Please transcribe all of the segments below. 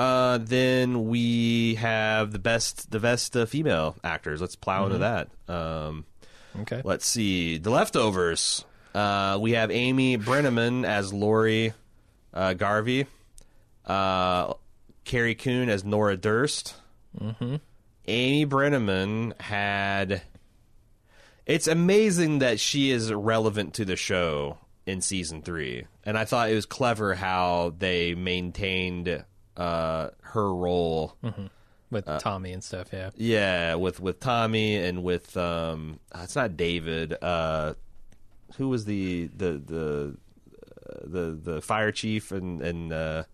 Uh, then we have the best the best uh, female actors. Let's plow into that. Um, Okay. let's see the leftovers. Uh, we have Amy Brenneman as Lori uh, Garvey. Uh, Carrie Coon as Nora Durst. Mm-hmm. Amy Brenneman had. It's amazing that she is relevant to the show in season three, and I thought it was clever how they maintained uh, her role. With Tommy and stuff, yeah. Yeah, with with Tommy and with um, uh, it's not David. Uh, who was the the the uh, the the fire chief and and uh,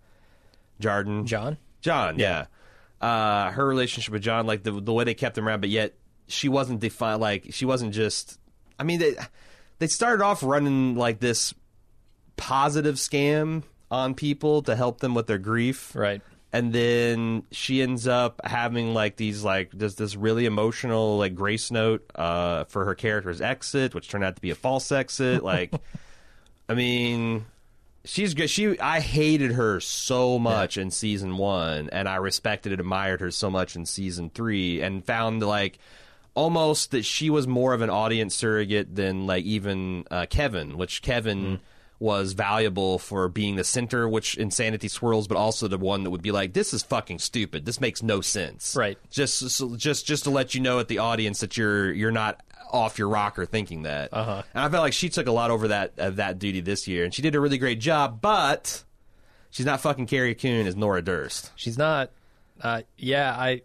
Jarden John? John, yeah. Uh, her relationship with John, like the the way they kept him around, but yet she wasn't defined. Like she wasn't just. I mean, they they started off running like this positive scam on people to help them with their grief, Right. and then she ends up having like these like this this really emotional like grace note uh, for her character's exit, which turned out to be a false exit. Like, I mean, she's good. She I hated her so much in season one, and I respected and admired her so much in season three, and found like almost that she was more of an audience surrogate than like even uh, Kevin, which Kevin. Was valuable for being the center, which insanity swirls, but also the one that would be like, "This is fucking stupid. This makes no sense." Right. Just, so- just, just to let you know at the audience that you're you're not off your rocker thinking that. Uh-huh. And I felt like she took a lot over that of that duty this year, and she did a really great job. But she's not fucking Carrie Coon as Nora Durst. She's not. Uh, yeah, I.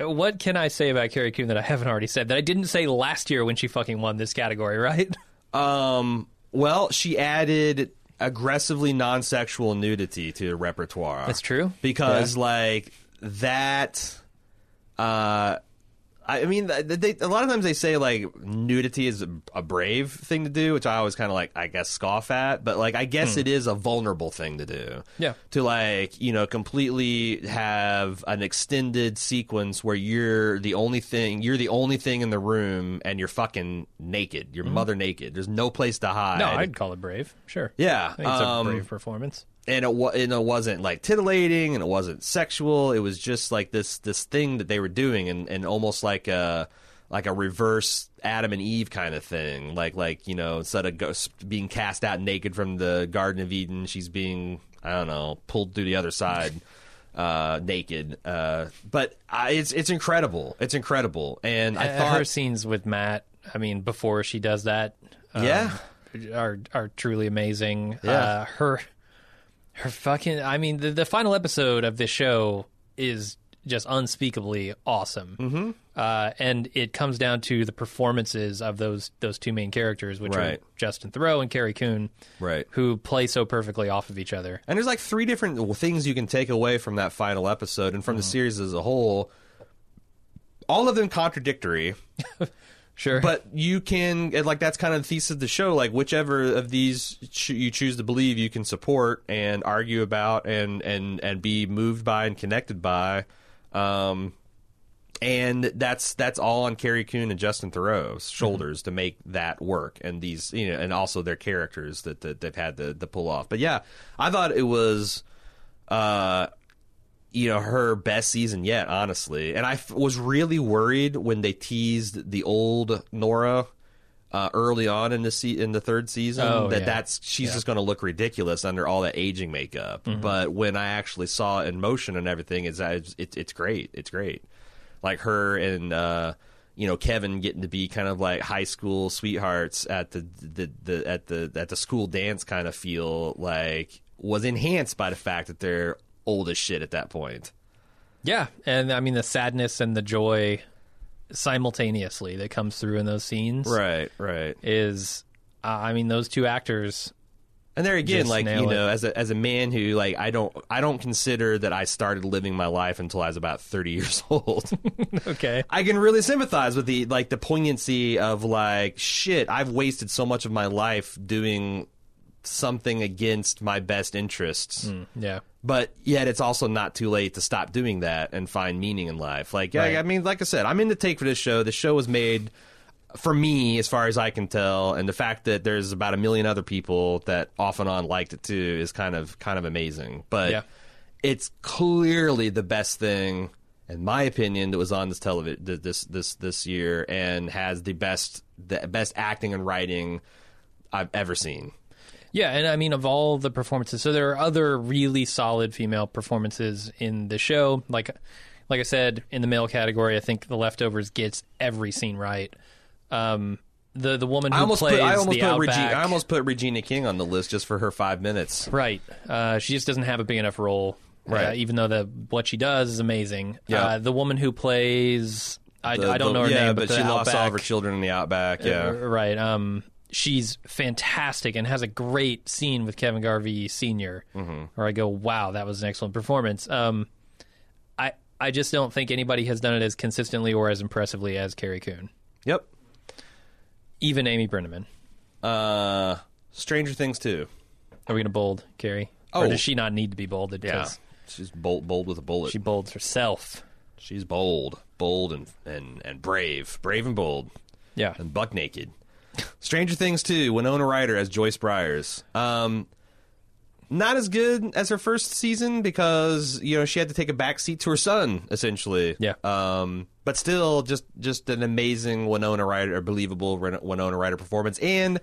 What can I say about Carrie Coon that I haven't already said that I didn't say last year when she fucking won this category? Right? Um. Well, she added aggressively non-sexual nudity to the repertoire. That's true. because like that. Uh, I mean, they, a lot of times they say like nudity is a, a brave thing to do, which I always kind of like, I guess, scoff at. But like, I guess it is a vulnerable thing to do. Yeah. To like, you know, completely have an extended sequence where you're the only thing, you're the only thing in the room, and you're fucking naked. You're mother naked. There's no place to hide. No, I'd call it brave. Sure. Yeah. I think it's um, a brave performance. And it, wa- and it wasn't like titillating and it wasn't sexual it was just like this this thing that they were doing and, and almost like a like a reverse adam and eve kind of thing like like you know instead of go, being cast out naked from the garden of eden she's being i don't know pulled through the other side uh naked uh but I, it's it's incredible it's incredible and i Uh, thought her scenes with Matt. I mean, before she does that, um, Yeah. are are truly amazing. Yeah. Uh, her her fucking. I mean, the the final episode of this show is just unspeakably awesome. Mm-hmm. Uh, and it comes down to the performances of those those two main characters, which Right. are Justin Theroux and Carrie Coon, right who play so perfectly off of each other. And there's like three different things you can take away from that final episode and from the series as a whole. All of them contradictory, Sure, but you can like that's kind of the thesis of the show. Like whichever of these ch- you choose to believe, you can support and argue about and and and be moved by and connected by. Um, and that's that's all on Carrie Coon and Justin Theroux's shoulders to make that work, and these you know, and also their characters that, that they've had to, to pull off. But yeah, I thought it was, uh, you know, her best season yet, honestly. And I f- was really worried when they teased the old Nora. Uh, early on in the se- in the third season, Oh, that yeah. that's she's just going to look ridiculous under all that aging makeup. But when I actually saw it in motion and everything, it's it's, it's great. It's great like her and uh, you know Kevin getting to be kind of like high school sweethearts at the, the, the at the at the school dance kind of feel like was enhanced by the fact that they're old as shit at that point. Yeah, and I mean the sadness and the joy simultaneously that comes through in those scenes Right, right. is, uh, I mean, those two actors. And there again, Just like you know, it. as a as a man who like I don't I don't consider that I started living my life until I was about thirty years old. Okay, I can really sympathize with the like the poignancy of like shit. I've wasted so much of my life doing something against my best interests, hmm, yeah, but yet it's also not too late to stop doing that and find meaning in life. Like, Right. I mean, like I said, I'm in the take for this show. The show was made for me, as far as I can tell, and the fact that there's about a million other people that off and on liked it too is kind of kind of amazing. But Yeah. it's clearly the best thing, in my opinion, that was on this television this this this year, and has the best the best acting and writing I've ever seen. Yeah, and I mean of all the performances, so there are other really solid female performances in the show. Like, like I said, in the male category, I think The Leftovers gets every scene right. Um, the the woman who I almost plays put I almost the put Outback, Regina, I almost put Regina King on the list just for her five minutes. right. Uh, she just doesn't have a big enough role, uh, Right. even though the what she does is amazing. Yeah. Uh, the woman who plays I, The- I don't the- know her yeah, name, but, but, she the lost all of her children in the outback. Yeah, Uh, right. Um, she's fantastic and has a great scene with Kevin Garvey Sr. Mm-hmm. Where I go, wow, that was an excellent performance. Um, I I just don't think anybody has done it as consistently or as impressively as Carrie Coon. yep. Even Amy Brenneman. Uh, Stranger Things too. Are we going to bold Carrie? Oh. Or does she not need to be bolded? Yeah, she's bold, bold with a bullet. She bolds herself. She's bold, bold and and and brave, brave and bold, Yeah. and buck naked. Stranger Things too. Winona Ryder as Joyce Byers. Um, not as good as her first season because you know she had to take a back seat to her son essentially. Yeah. Um, but still, just just an amazing Winona Ryder, a believable Winona Ryder performance, and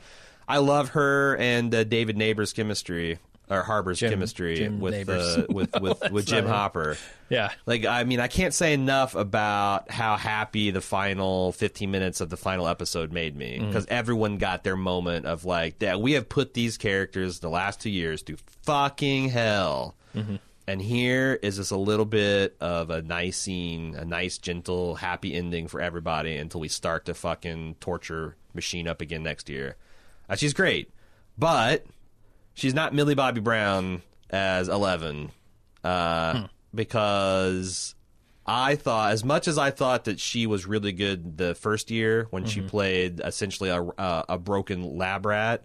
I love her and uh, David Neighbors' chemistry or Harbour's Jim- chemistry Jim with uh, with with with Jim not it. Hopper. Yeah. Like, I mean, I can't say enough about how happy the final 15 minutes of the final episode made me because everyone got their moment of like, that we have put these characters the last two years to fucking hell. And here is just a little bit of a nice scene, a nice, gentle, happy ending for everybody until we start to fucking torture machine up again next year. Uh, she's great, but she's not Millie Bobby Brown as Eleven, uh, because I thought, as much as I thought that she was really good the first year when she played essentially a, a, a broken lab rat,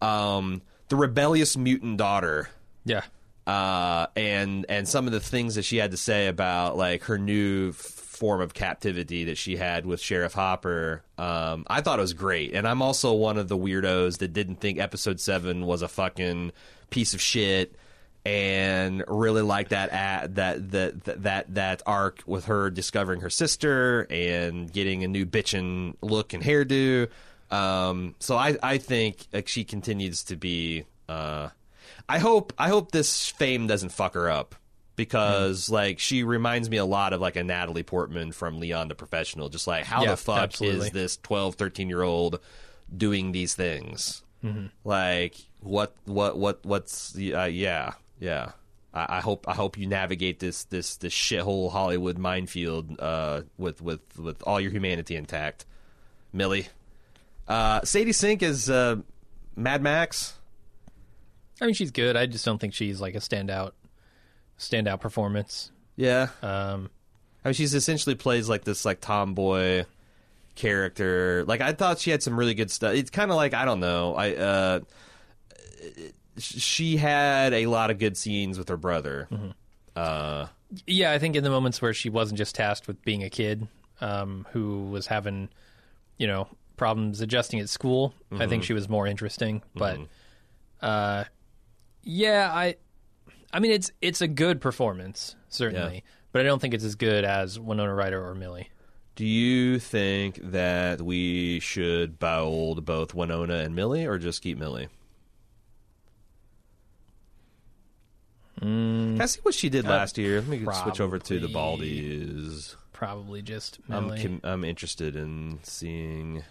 um, the rebellious mutant daughter Yeah. uh, and and some of the things that she had to say about like her new form of captivity that she had with Sheriff Hopper, um, I thought it was great. And I'm also one of the weirdos that didn't think Episode Seven was a fucking piece of shit, and really liked that that that that that that arc with her discovering her sister and getting a new bitchin' look and hairdo. Um, so I I think like she continues to be. Uh, I hope I hope this fame doesn't fuck her up because Hmm. like she reminds me a lot of like a Natalie Portman from Leon the Professional. Just like how Yeah, the fuck absolutely. is this 12, 13 year old doing these things? Mm-hmm. Like what what what what's uh, yeah yeah. I, I hope I hope you navigate this this this shithole Hollywood minefield uh, with with with all your humanity intact, Millie. Uh, Sadie Sink is uh, Mad Max. I mean, she's good. I just don't think she's like a standout, standout performance. Yeah, Um, I mean, she's essentially plays like this like tomboy character. Like I thought she had some really good stuff. It's kind of like I don't know. I uh, sh- she had a lot of good scenes with her brother. Uh, Yeah, I think in the moments where she wasn't just tasked with being a kid um, who was having, you know, problems adjusting at school, I Mm-hmm. think she was more interesting. But, uh, yeah, I, I mean, it's it's a good performance certainly, but I don't think it's as good as Winona Ryder or Millie. do you think that we should bold both Winona and Millie, or just keep Millie? Hmm. Can I see what she did uh, last year? Let me switch over to the Baldies. Probably just I'm Millie. I'm interested in seeing.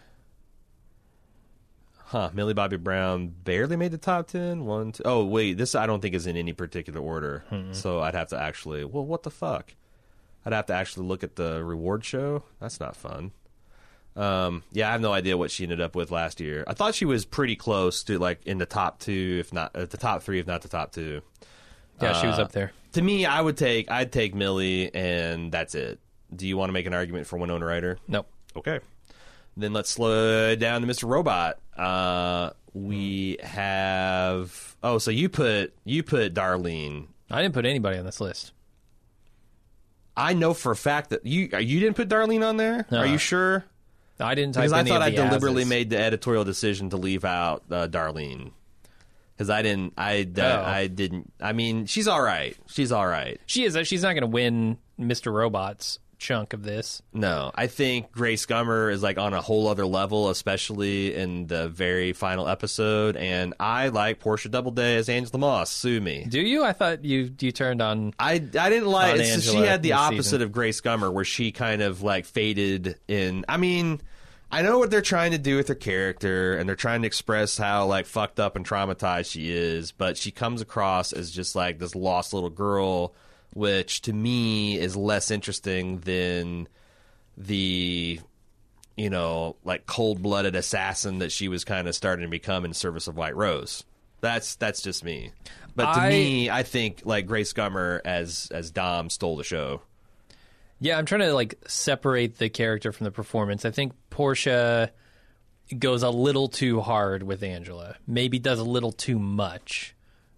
Huh? Millie Bobby Brown barely made the top ten. One, two. Oh wait, this I don't think is in any particular order. So I'd have to actually. Well, what the fuck? I'd have to actually look at the reward show. That's not fun. Um, yeah, I have no idea what she ended up with last year. I thought she was pretty close to like in the top two, if not uh, the top three, if not the top two. yeah, she was uh, up there. To me, I would take I'd take Millie, and that's it. Do you want to make an argument for Winona Ryder? Nope. Okay. Then let's slow down to Mr. Robot. Uh, we have. Oh, so you put you put Darlene. I didn't put anybody on this list. I know for a fact that you you didn't put Darlene on there. No. Are you sure? I didn't type Because I thought I deliberately asses. made the editorial decision to leave out uh, Darlene. because I didn't. I Oh. I didn't. I mean, she's all right. She's all right. She is. She's not going to win Mr. Robot's chunk of this. No, I think Grace Gummer is like on a whole other level, especially in the very final episode. And I like Portia Doubleday as Angela Moss. Sue me. Do you? I thought you you turned on. I, I didn't like she had the opposite season. of Grace Gummer where she kind of like faded in I mean I know what they're trying to do with her character and they're trying to express how like fucked up and traumatized she is but she comes across as just like this lost little girl which to me is less interesting than the you know like cold-blooded assassin that she was kind of starting to become in service of White Rose that's that's just me but to I- me I think like Grace Gummer as as Dom stole the show. Yeah, I'm trying to like separate the character from the performance. I think Portia goes a little too hard with Angela. Maybe does a little too much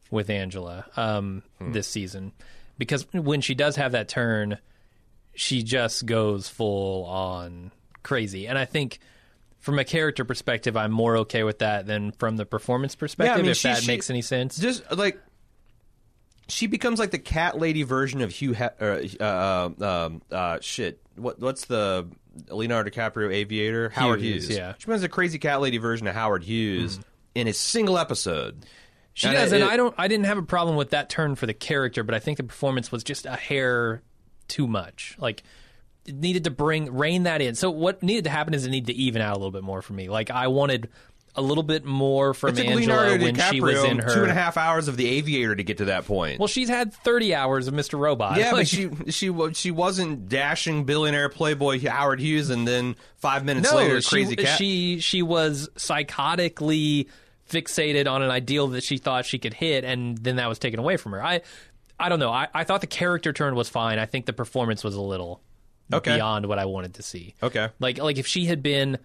with Angela um, this season because when she does have that turn, she just goes full on crazy. And I think from a character perspective, I'm more okay with that than from the performance perspective. mean, if she- that she- makes any sense. Just like she becomes like the cat lady version of Hugh. Ha- uh, uh, um, uh, shit. What what's the Leonardo DiCaprio aviator? Howard Hughes, Hughes. yeah. She becomes a crazy cat lady version of Howard Hughes in a single episode. She And does, it- and I don't. I didn't have a problem with that turn for the character, but I think the performance was just a hair too much. Like it needed to bring rein that in. So what needed to happen is it needed to even out a little bit more for me. Like I wanted a little bit more from It Angela when DiCaprio she was in her. two and a half hours of the Aviator to get to that point. Well, she's had thirty hours of Mr. Robot. yeah, Like, but she she she wasn't dashing billionaire playboy Howard Hughes, and then five minutes no, later, she, crazy cat. she she was psychotically fixated on an ideal that she thought she could hit, and then that was taken away from her. I I don't know. I, I thought the character turn was fine. I think the performance was a little Okay. beyond what I wanted to see. okay. Like like if she had been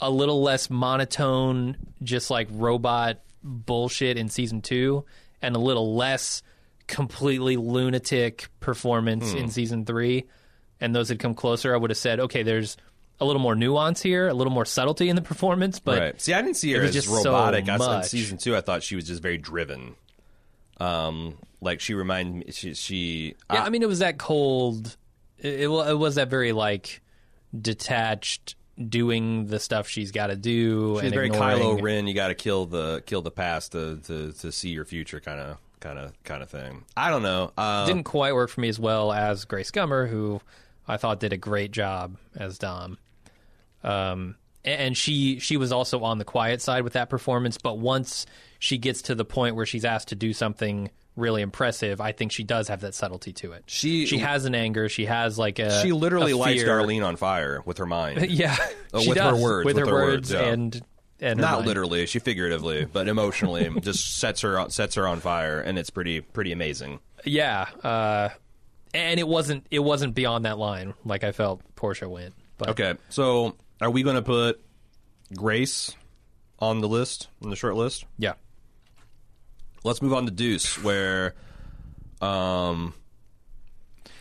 a little less monotone, just like robot bullshit in season two, and a little less completely lunatic performance Hmm. in season three, and those had come closer, I would have said, okay, there's a little more nuance here, a little more subtlety in the performance, but right. See, I didn't see her it was as just so robotic. I saw in season two, I thought she was just very driven. Um, like she reminded me. She, she yeah, I mean, it was that cold. It, it, it was that very like detached, doing the stuff she's got to do, she's and very ignoring- Kylo Ren. You got to kill the kill the past to to, to see your future, kind of kind of kind of thing. I don't know. Uh, didn't quite work for me as well as Grace Gummer, who I thought did a great job as Dom. Um, and she she was also on the quiet side with that performance, but once she gets to the point where she's asked to do something really impressive, I think she does have that subtlety to it. She- she has an anger, she has like a she literally a lights. Darlene on fire with her mind. Yeah, Uh, with her words, with, with her, her words, words, yeah. and and Not literally, she figuratively, but emotionally, just sets her on, sets her on fire, and it's pretty pretty amazing. Yeah, uh, and it wasn't it wasn't beyond that line like I felt Portia went. But Okay, so are we going to put Grace on the list, on the short list? yeah. Let's move on to Deuce, where um,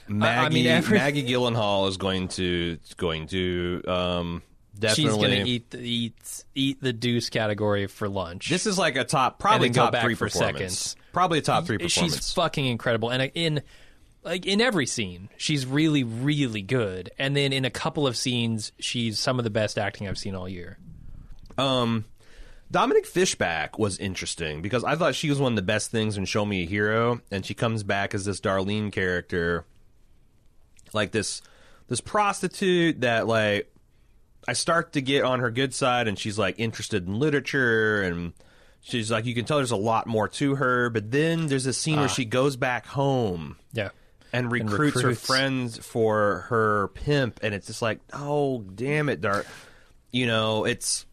Maggie mean, every- Maggie Gyllenhaal is going to going to um, definitely. She's eat the, eat eat the deuce category for lunch. This is like a top, probably top three for performance. seconds. Probably a top three performance. she's fucking incredible, and in like in every scene, she's really really good. And then in a couple of scenes, she's some of the best acting I've seen all year. Um, Dominique Fishback was interesting because I thought she was one of the best things in Show Me a Hero, and she comes back as this Darlene character, like this this prostitute that like I start to get on her good side, and she's like interested in literature, and she's like you can tell there's a lot more to her, but then there's a scene where she goes back home Yeah, and recruits, her recruits. friends for her pimp, and it's just like, oh damn it, Dart. You know, it's.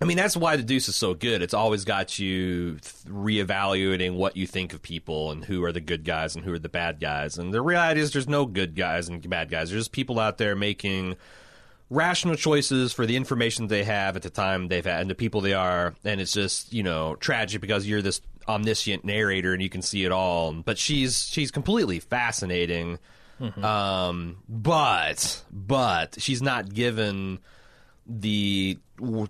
I mean, that's why the Deuce is so good. It's always got you reevaluating what you think of people and who are the good guys and who are the bad guys. And the reality is, there's no good guys and bad guys. There's just people out there making rational choices for the information they have at the time they've had and the people they are. And it's just, you know, tragic because you're this omniscient narrator and you can see it all. But she's she's completely fascinating. Um, but but she's not given the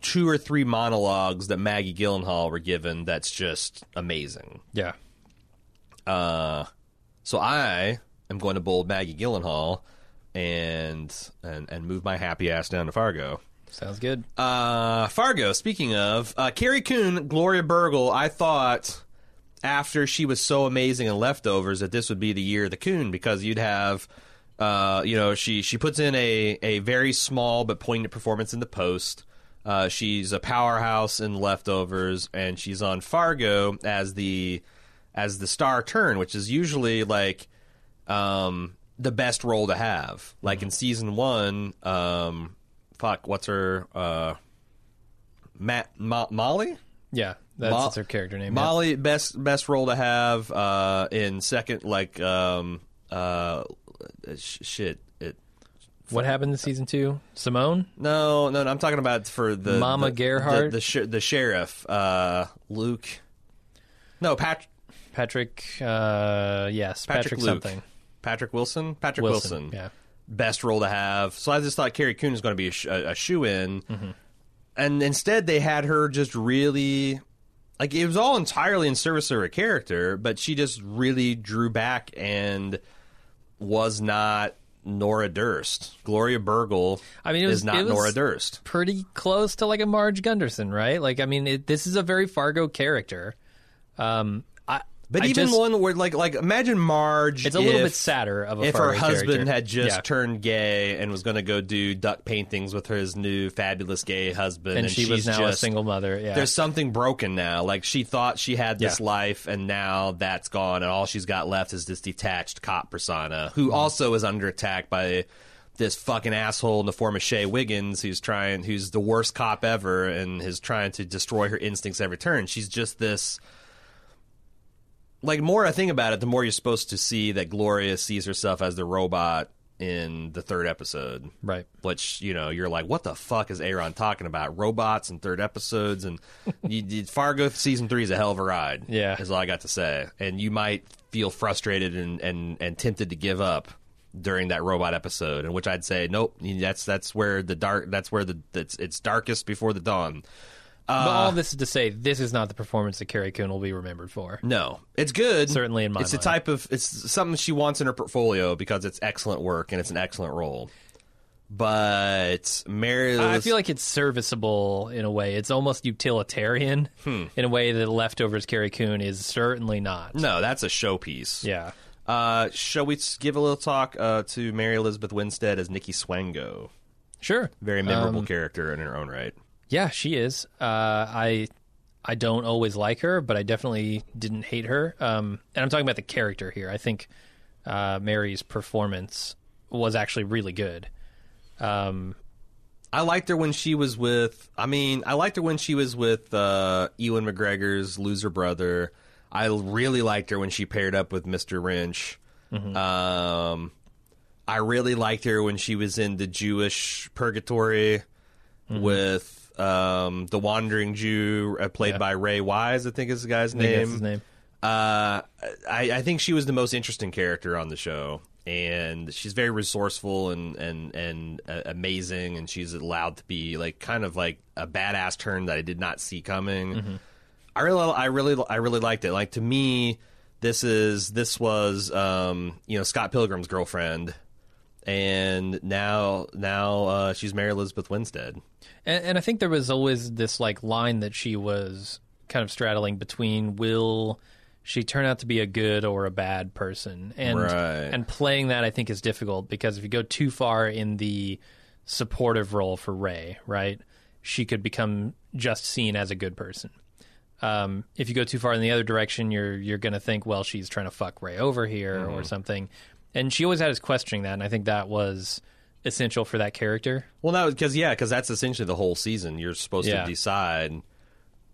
two or three monologues that Maggie Gyllenhaal were given. That's just amazing. Yeah. Uh, so I am going to bold Maggie Gyllenhaal and and and move my happy ass down to Fargo. Sounds good. Uh, Fargo. Speaking of uh, Carrie Coon, Gloria Burgle, I thought after she was so amazing in Leftovers that this would be the year of the Coon because you'd have, uh, you know, she she puts in a a very small but poignant performance in the post. Uh, she's a powerhouse in Leftovers, and she's on Fargo as the as the star turn, which is usually like um, the best role to have. Like in season one, um, fuck, what's her uh, Matt Mo- Molly? Yeah. That's, Mo- that's her character name. yeah. Molly, best best role to have uh, in second, like um, uh, sh- shit. It What happened in season two? Simone? no, no, no, I'm talking about for the Mama the, Gerhardt? the the, sh- the sheriff, uh, Luke. No, Pat- Patrick, uh, yes. Patrick, Patrick, something. Patrick Wilson, Patrick Wilson, Wilson, yeah. best role to have. So I just thought Carrie Coon was going to be a, sh- a, a shoe in, Mm-hmm. and instead they had her just really. Like it was all entirely in service of her character, but she just really drew back and was not Nora Durst. Gloria Burgle I mean, it was- is not it was- Nora Durst. Pretty close to like a Marge Gunderson, right? Like, I mean, it, this is a very Fargo character. Um, But I even just- one where like like imagine Marge. It's a little bit sadder of a if her husband character. had just Yeah. turned gay and was going to go do duck paintings with his new fabulous gay husband, and, and, she was now a single mother. Yeah, There's something broken now. Like she thought she had this Yeah. life, and now that's gone, and all she's got left is this detached cop persona, Mm-hmm. who also is under attack by this fucking asshole in the form of Shea Whigham, who's trying, who's the worst cop ever, and is trying to destroy her instincts every turn. She's just this. Like more I think about it, the more you're supposed to see that Gloria sees herself as the robot in the third episode right. which you know you're like, what the fuck is Aaron talking about? Robots and third episodes and you, you, Fargo season three is a hell of a ride. Yeah. is all I got to say. And you might feel frustrated and and and tempted to give up during that robot episode, in which I'd say, nope, that's that's where the dark, that's where the it's, it's darkest before the dawn. But all this is to say, this is not the performance that Carrie Coon will be remembered for. No, it's good. Certainly in my it's a mind. type of it's something she wants in her portfolio because it's excellent work and it's an excellent role. But Mary, I feel like it's serviceable in a way. It's almost utilitarian Hmm. in a way that Leftovers Carrie Coon is certainly not. no, that's a showpiece. Yeah. Uh, shall we s- give a little talk uh, to Mary Elizabeth Winstead as Nikki Swango? Sure. Very memorable Um, character in her own right. Yeah, she is. Uh, I I don't always like her, but I definitely didn't hate her. Um, and I'm talking about the character here. I think uh, Mary's performance was actually really good. Um, I liked her when she was with. I mean, I liked her when she was with uh, Ewan McGregor's loser brother. I really liked her when she paired up with Mr. Wrench. Um, I really liked her when she was in the Jewish Purgatory with um, the Wandering Jew, uh, played Yeah. by Ray Wise. I think is the guy's name. his name. Uh, I, I think she was the most interesting character on the show, and she's very resourceful and and and uh, amazing, and she's allowed to be like kind of like a badass turn that I did not see coming. I really, I really, I really liked it. Like to me, this is this was um, you know Scott Pilgrim's girlfriend, and now now uh, she's Mary Elizabeth Winstead. And, and I think there was always this like line that she was kind of straddling between will she turn out to be a good or a bad person, and Right. and playing that I think is difficult because if you go too far in the supportive role for Ray, right, she could become just seen as a good person. Um, if you go too far in the other direction, you're you're going to think, well, she's trying to fuck Ray over here or something. And she always had us questioning that, and I think that was essential for that character. Well, no, because yeah, because that's essentially the whole season. You're supposed Yeah. to decide,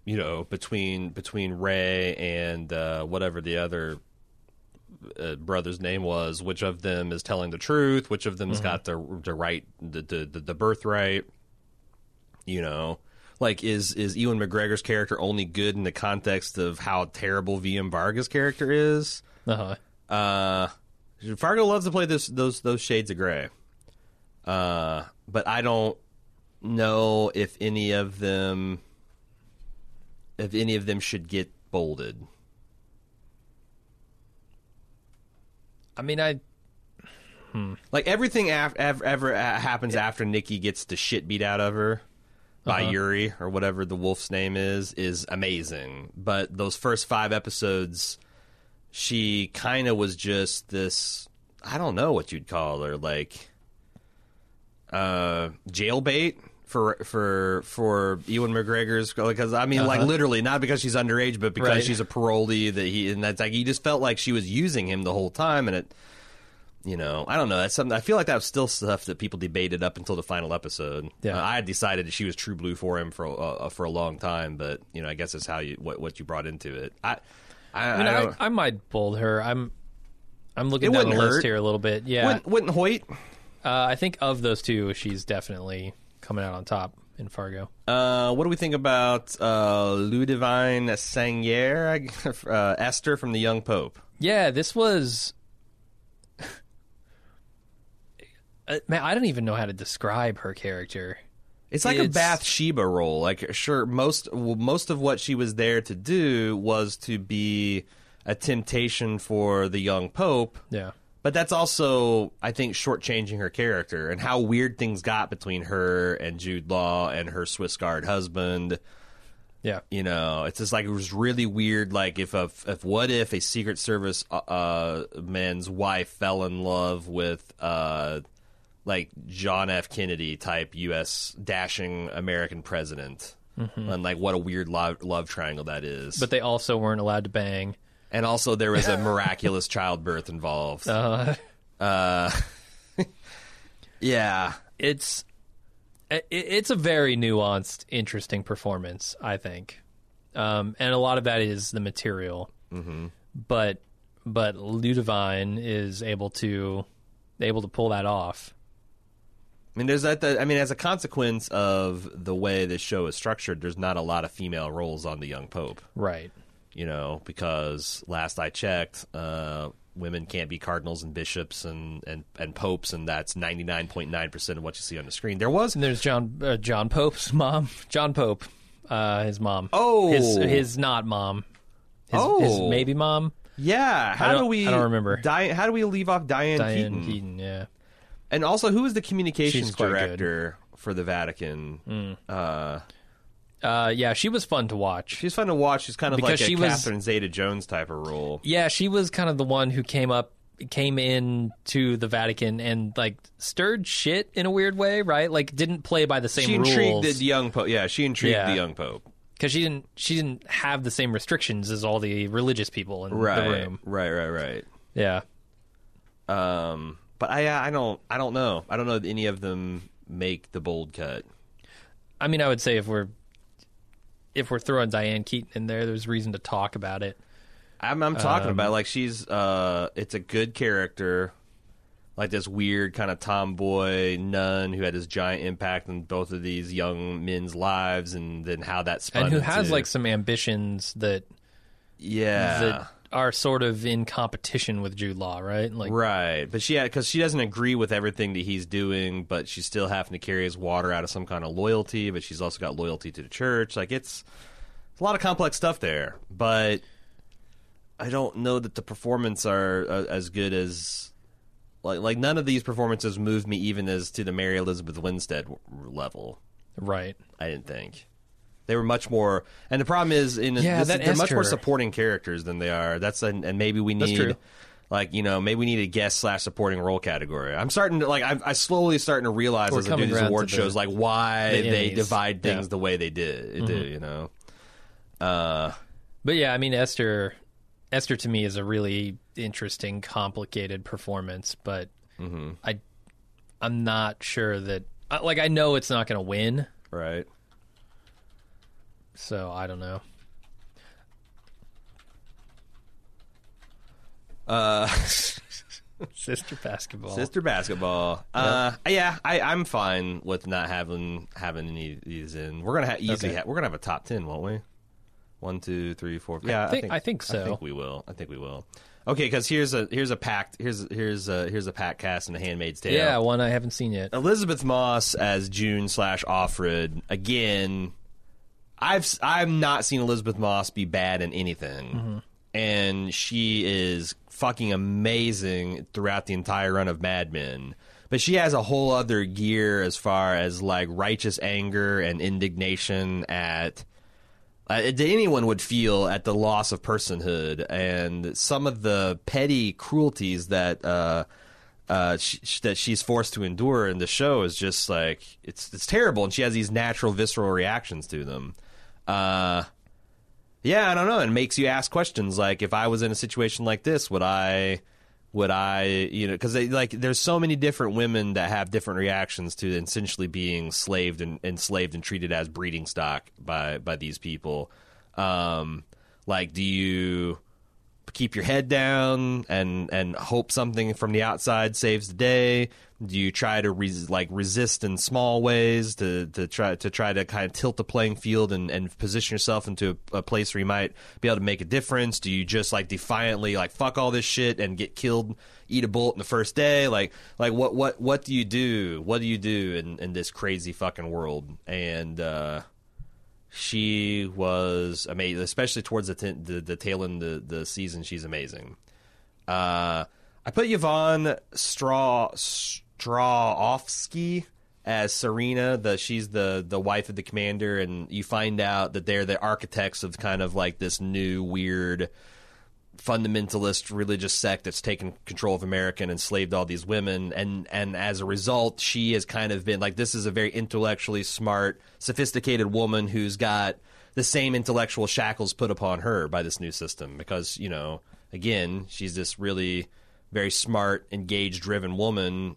you know, between between Ray and uh, whatever the other uh, brother's name was, which of them is telling the truth, which of them's got the the right the the, the, the birthright. You know, like is is Ewan McGregor's character only good in the context of how terrible VM Varga's character is? Uh-huh. Uh, Fargo loves to play this those those shades of gray. Uh, but I don't know if any of them if any of them should get bolded. I mean, I Like everything af- ever, ever uh, happens after Nikki gets the shit beat out of her by Uh-huh. Yuri or whatever the wolf's name is is amazing. But those first five episodes, she kind of was just this. I don't know what you'd call her, like uh, jailbait for for for Ewan McGregor's because I mean like Uh-huh. literally not because she's underage but because Right. she's a parolee that he and that's like he just felt like she was using him the whole time and it you know I don't know that's something I feel like that was still stuff that people debated up until the final episode Yeah. Uh, I had decided that she was true blue for him for uh, for a long time but you know I guess that's how you what what you brought into it I I, I, mean, I I, I, might bold her. I'm I'm looking down the wouldn't list here a little bit. Yeah, wouldn't, wouldn't Hoyt uh, I think of those two, she's definitely coming out on top in Fargo. Uh, what do we think about uh, Ludivine Sagnier, uh, Esther from the Young Pope? Yeah, this was. Uh, Man, I don't even know how to describe her character. It's like a It's- Bathsheba role. Like, sure, most most of what she was there to do was to be a temptation for the young pope. Yeah. But that's also, I think, shortchanging her character and how weird things got between her and Jude Law and her Swiss Guard husband. Yeah. You know, it's just like it was really weird. Like if a if what if a Secret Service uh, uh man's wife fell in love with uh like John F. Kennedy type U.S. dashing American president, and like what a weird love love triangle that is. But they also weren't allowed to bang. and also there was a miraculous childbirth involved. Uh, Uh, yeah, it's it, it's a very nuanced, interesting performance, I think, um, and a lot of that is the material. Mm-hmm. But but Ludivine is able to able to pull that off. I mean, there's that. The, I mean, as a consequence of the way this show is structured, there's not a lot of female roles on the young pope. Right. you know, because last I checked, uh, women can't be cardinals and bishops and, and, and popes, and that's 99.9% of what you see on the screen. There was. And there's John uh, John Pope's mom, John Pope, uh, his mom. Oh. his his not mom. His, his Oh. maybe mom, Yeah. How do we. I don't remember. Di- how do we leave off Diane, Diane Keaton? Keaton. Yeah, And also, who is the communications She's quite good. director for the Vatican? Uh, uh, yeah, she was fun to watch. she's fun to watch. She's kind of Because like a she was- Catherine Zeta Jones type of role. Yeah, she was kind of the one who came up, came in to the Vatican and like stirred shit in a weird way, right? Like didn't play by the same She rules intrigued the young pope. Yeah, she intrigued Yeah. the young pope. because she didn't she didn't have the same restrictions as all the religious people in Right, the room. right, right, right. Yeah, Um, but I I don't I don't know. I don't know that any of them make the bold cut. I mean, I would say if we're if we're throwing Diane Keaton in there, there's reason to talk about it. I'm I'm talking Um, about like she's uh it's a good character. Like this weird kind of tomboy nun who had this giant impact on both of these young men's lives, and then how that spun and who has like some ambitions that yeah that are sort of in competition with Jude Law, right? Like, right, but she because she doesn't agree with everything that he's doing, but she's still having to carry his water out of some kind of loyalty. But she's also got loyalty to the church. Like it's, it's a lot of complex stuff there, but I don't know that the performance are uh, as good as like like none of these performances moved me even as to the Mary Elizabeth Winstead level. right? I didn't think they were much more. And the problem is, in Yeah, this, they're much more supporting characters than they are. That's and, and maybe we need. Like you know, maybe we need a guest slash supporting role category. I'm starting to like I'm I slowly starting to realize We're as I do these award the- shows like why the they divide things Yeah. Mm-hmm. the way they did. Do you know? Uh, But yeah, I mean Esther Esther to me is a really interesting, complicated performance, but Mm-hmm. I I'm not sure that like I know it's not going to win, right. So I don't know. Uh, Sister basketball. sister basketball. Uh, yeah, I, I'm fine with not having having any of these in. We're gonna ha- easily Okay. ha- we're gonna have a top ten, won't we? One, two, three, four. Yeah, think- I think I so. think we will. I think we will. Okay, because here's a here's a packed here's here's a here's a packed cast in The Handmaid's Tale. Yeah, one I haven't seen yet. Elisabeth Moss as June slash Offred again. I've I've not seen Elisabeth Moss be bad in anything, and she is fucking amazing throughout the entire run of Mad Men. But she has a whole other gear as far as like righteous anger and indignation at uh, anyone would feel at the loss of personhood and some of the petty cruelties that uh, uh, sh- that she's forced to endure in the show is just like it's it's terrible, and she has these natural visceral reactions to them. Uh, yeah, I don't know. It makes you ask questions like, if I was in a situation like this, would I? Would I, you know, because like there's so many different women that have different reactions to essentially being slaved and enslaved and treated as breeding stock by by these people. Um, like, do you keep your head down and and hope something from the outside saves the day? Do you try to res- like resist in small ways to, to try to try to kind of tilt the playing field and, and position yourself into a, a place where you might be able to make a difference? Do you just like defiantly like fuck all this shit and get killed, eat a bullet in the first day? Like like what what what do you do? What do you do in, in this crazy fucking world? And uh she was amazing, especially towards the, t- the the tail end of the, the season. She's amazing. Uh, I put Yvonne Straw Strahovski as Serena. The she's the the wife of the commander, and you find out that they're the architects of kind of like this new weird fundamentalist religious sect that's taken control of America and enslaved all these women. And and as a result she has kind of been like this is a very intellectually smart sophisticated woman who's got the same intellectual shackles put upon her by this new system. Because you know again she's this really very smart engaged driven woman.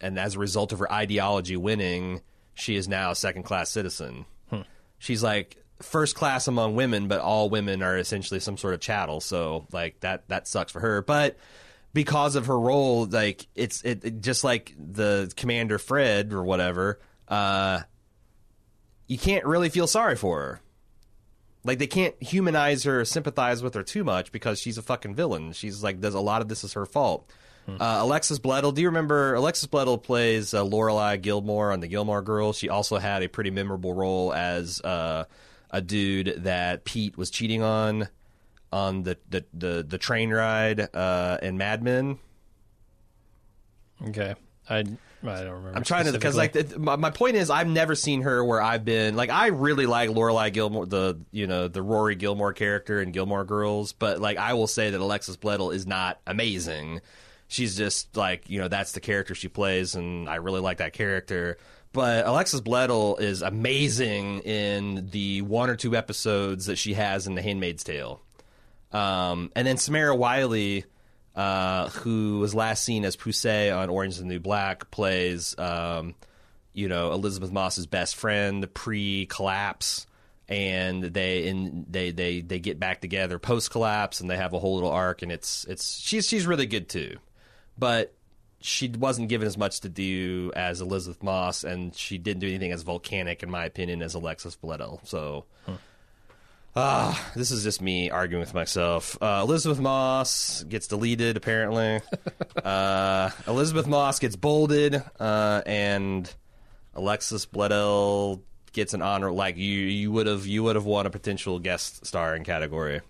And as a result of her ideology winning she is now a second class citizen. Hmm. She's like first class among women, but all women are essentially some sort of chattel. So like that that sucks for her. But because of her role, like it's it, it- just like the commander Fred or whatever. Uh, you can't really feel sorry for her. Like they can't humanize her, or sympathize with her too much because she's a fucking villain. She's like, does a lot of this is her fault. Uh, Alexis Bledel, do you remember Alexis Bledel plays uh, Lorelai Gilmore on the Gilmore Girls? She also had a pretty memorable role as uh, a dude that Pete was cheating on on the the the, the train ride uh, in Mad Men. Okay, I I don't remember. I'm trying to because like it, my, my point is I've never seen her where I've been like I really like Lorelai Gilmore the you know the Rory Gilmore character in Gilmore Girls but like I will say that Alexis Bledel is not amazing she's just like you know that's the character she plays and I really like that character but Alexis Bledel is amazing in the one or two episodes that she has in The Handmaid's Tale. Um, and then Samira Wiley, uh, who was last seen as Poussey on Orange is the New Black, plays, um, you know, Elisabeth Moss's best friend pre-collapse, and they in they they they get back together post-collapse, and they have a whole little arc, and it's it's she's she's really good too, but she wasn't given as much to do as Elisabeth Moss, and she didn't do anything as volcanic, in my opinion, as Alexis Bledel. So. Ah, this is just me arguing with myself. Uh, Elisabeth Moss gets deleted, apparently. uh, Elisabeth Moss gets bolded, uh, and Alexis Bledel gets an honor. Like you, you would have, you would have won a potential guest starring category.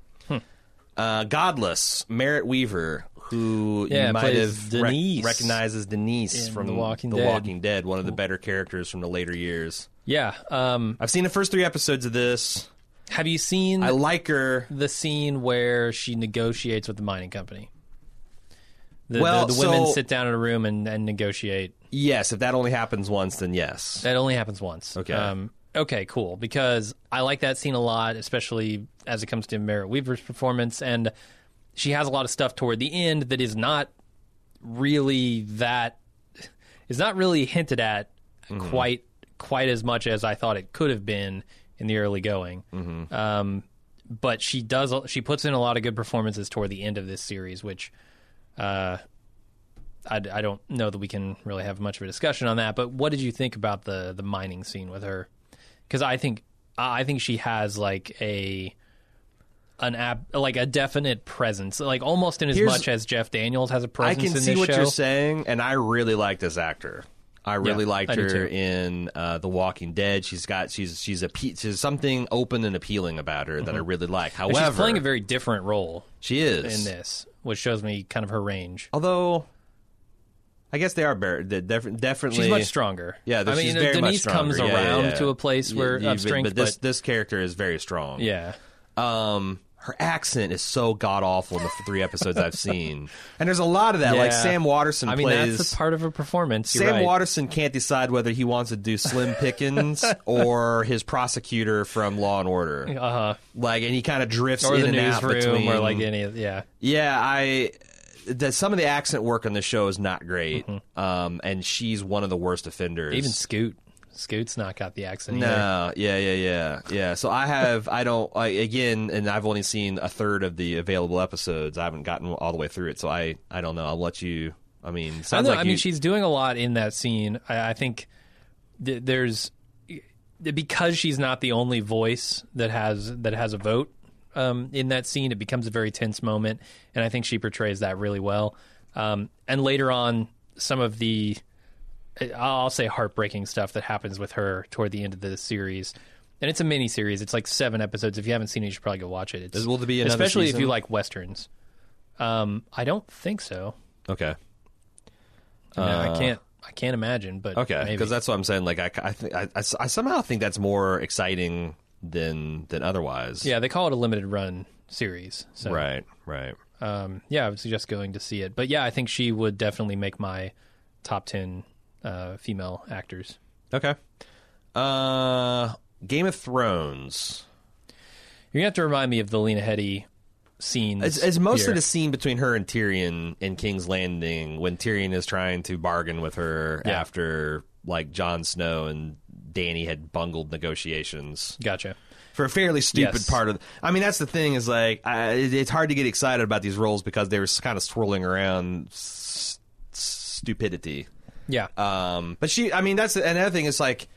Uh, Godless, Merritt Wever, who Yeah, you might have rec- Denise recognized as Denise in from The Walking The Dead. Walking Dead, one of the better characters from the later years. yeah. Um, I've seen the first three episodes of this. have you seen I like her. the scene where she negotiates with the mining company? The, Well, the, the women so- sit down in a room and, and negotiate. Yes, if that only happens once, then yes. That only happens once. Okay. Um, okay, cool. Because I like that scene a lot, especially as it comes to Merritt Wever's performance. And she has a lot of stuff toward the end that is not really that is not really hinted at quite quite as much as I thought it could have been in the early going. Um, but she does she puts in a lot of good performances toward the end of this series, which uh, I, I don't know that we can really have much of a discussion on that. But what did you think about the the mining scene with her? Because I think I think she has like a an ab- like a definite presence, like almost in as Here's- much as Jeff Daniels has a presence I can in see this what show. you're saying, and I really like this actor. I really Yeah, liked I her in uh, The Walking Dead. She's got she's she's a she's something open and appealing about her that I really like. Mm-hmm. And However, she's playing a very different role she is in this, which shows me kind of her range. Although, I guess they are they're definitely She's much stronger. Yeah, I mean, very Denise comes. Yeah, yeah, around yeah. to a place where Yeah, of but- strength, but this this character is very strong. yeah, Um, her accent is so god awful in the three episodes I've seen, and there's a lot of that. Like Sam Waterston I mean plays. that's a part of her performance. You're Sam right. Waterston can't decide whether he wants to do Slim Pickens or his prosecutor from Law and Order. uh-huh. Like, and he kind of drifts or in the and out between. or like any, of yeah. yeah, I. The, some of the accent work on the show is not great, um, and she's one of the worst offenders. Mm-hmm. Even Scoot, Scoot's not got the accent. either. no, yeah, yeah, yeah, yeah. So I have, I don't, I, again, and I've only seen a third of the available episodes. I haven't gotten all the way through it, so I, I don't know. I'll let you. I mean, I, sounds know, like I you, mean, she's doing a lot in that scene. I, I think th- there's because she's not the only voice that has that has a vote um, in that scene. It becomes a very tense moment, and I think she portrays that really well. Um, and later on, some of the I'll say heartbreaking stuff that happens with her toward the end of the series. And it's a mini series. It's like seven episodes. If you haven't seen it, you should probably go watch it. It's, Will there be another especially if season? you like westerns. Um, I don't think so. okay. I, mean, I can't. I can't imagine, but Uh, Okay, maybe. because that's what I'm saying. Like, I, I, think- I, I, I somehow think that's more exciting than than otherwise. yeah, they call it a limited run series. So, Right. Right. um, yeah, I would suggest going to see it. But yeah, I think she would definitely make my top ten uh, female actors. Okay. Uh, Game of Thrones. You're gonna have to remind me of the Lena Headey scene. It's, it's mostly here. the scene between her and Tyrion in King's Landing when Tyrion is trying to bargain with her Yeah. after like Jon Snow and Dany had bungled negotiations Gotcha. for a fairly stupid Yes. part of. I mean, that's the thing is like I, it's hard to get excited about these roles because they were kind of swirling around s- stupidity. Yeah. Um, but she, I mean, that's another thing. Is like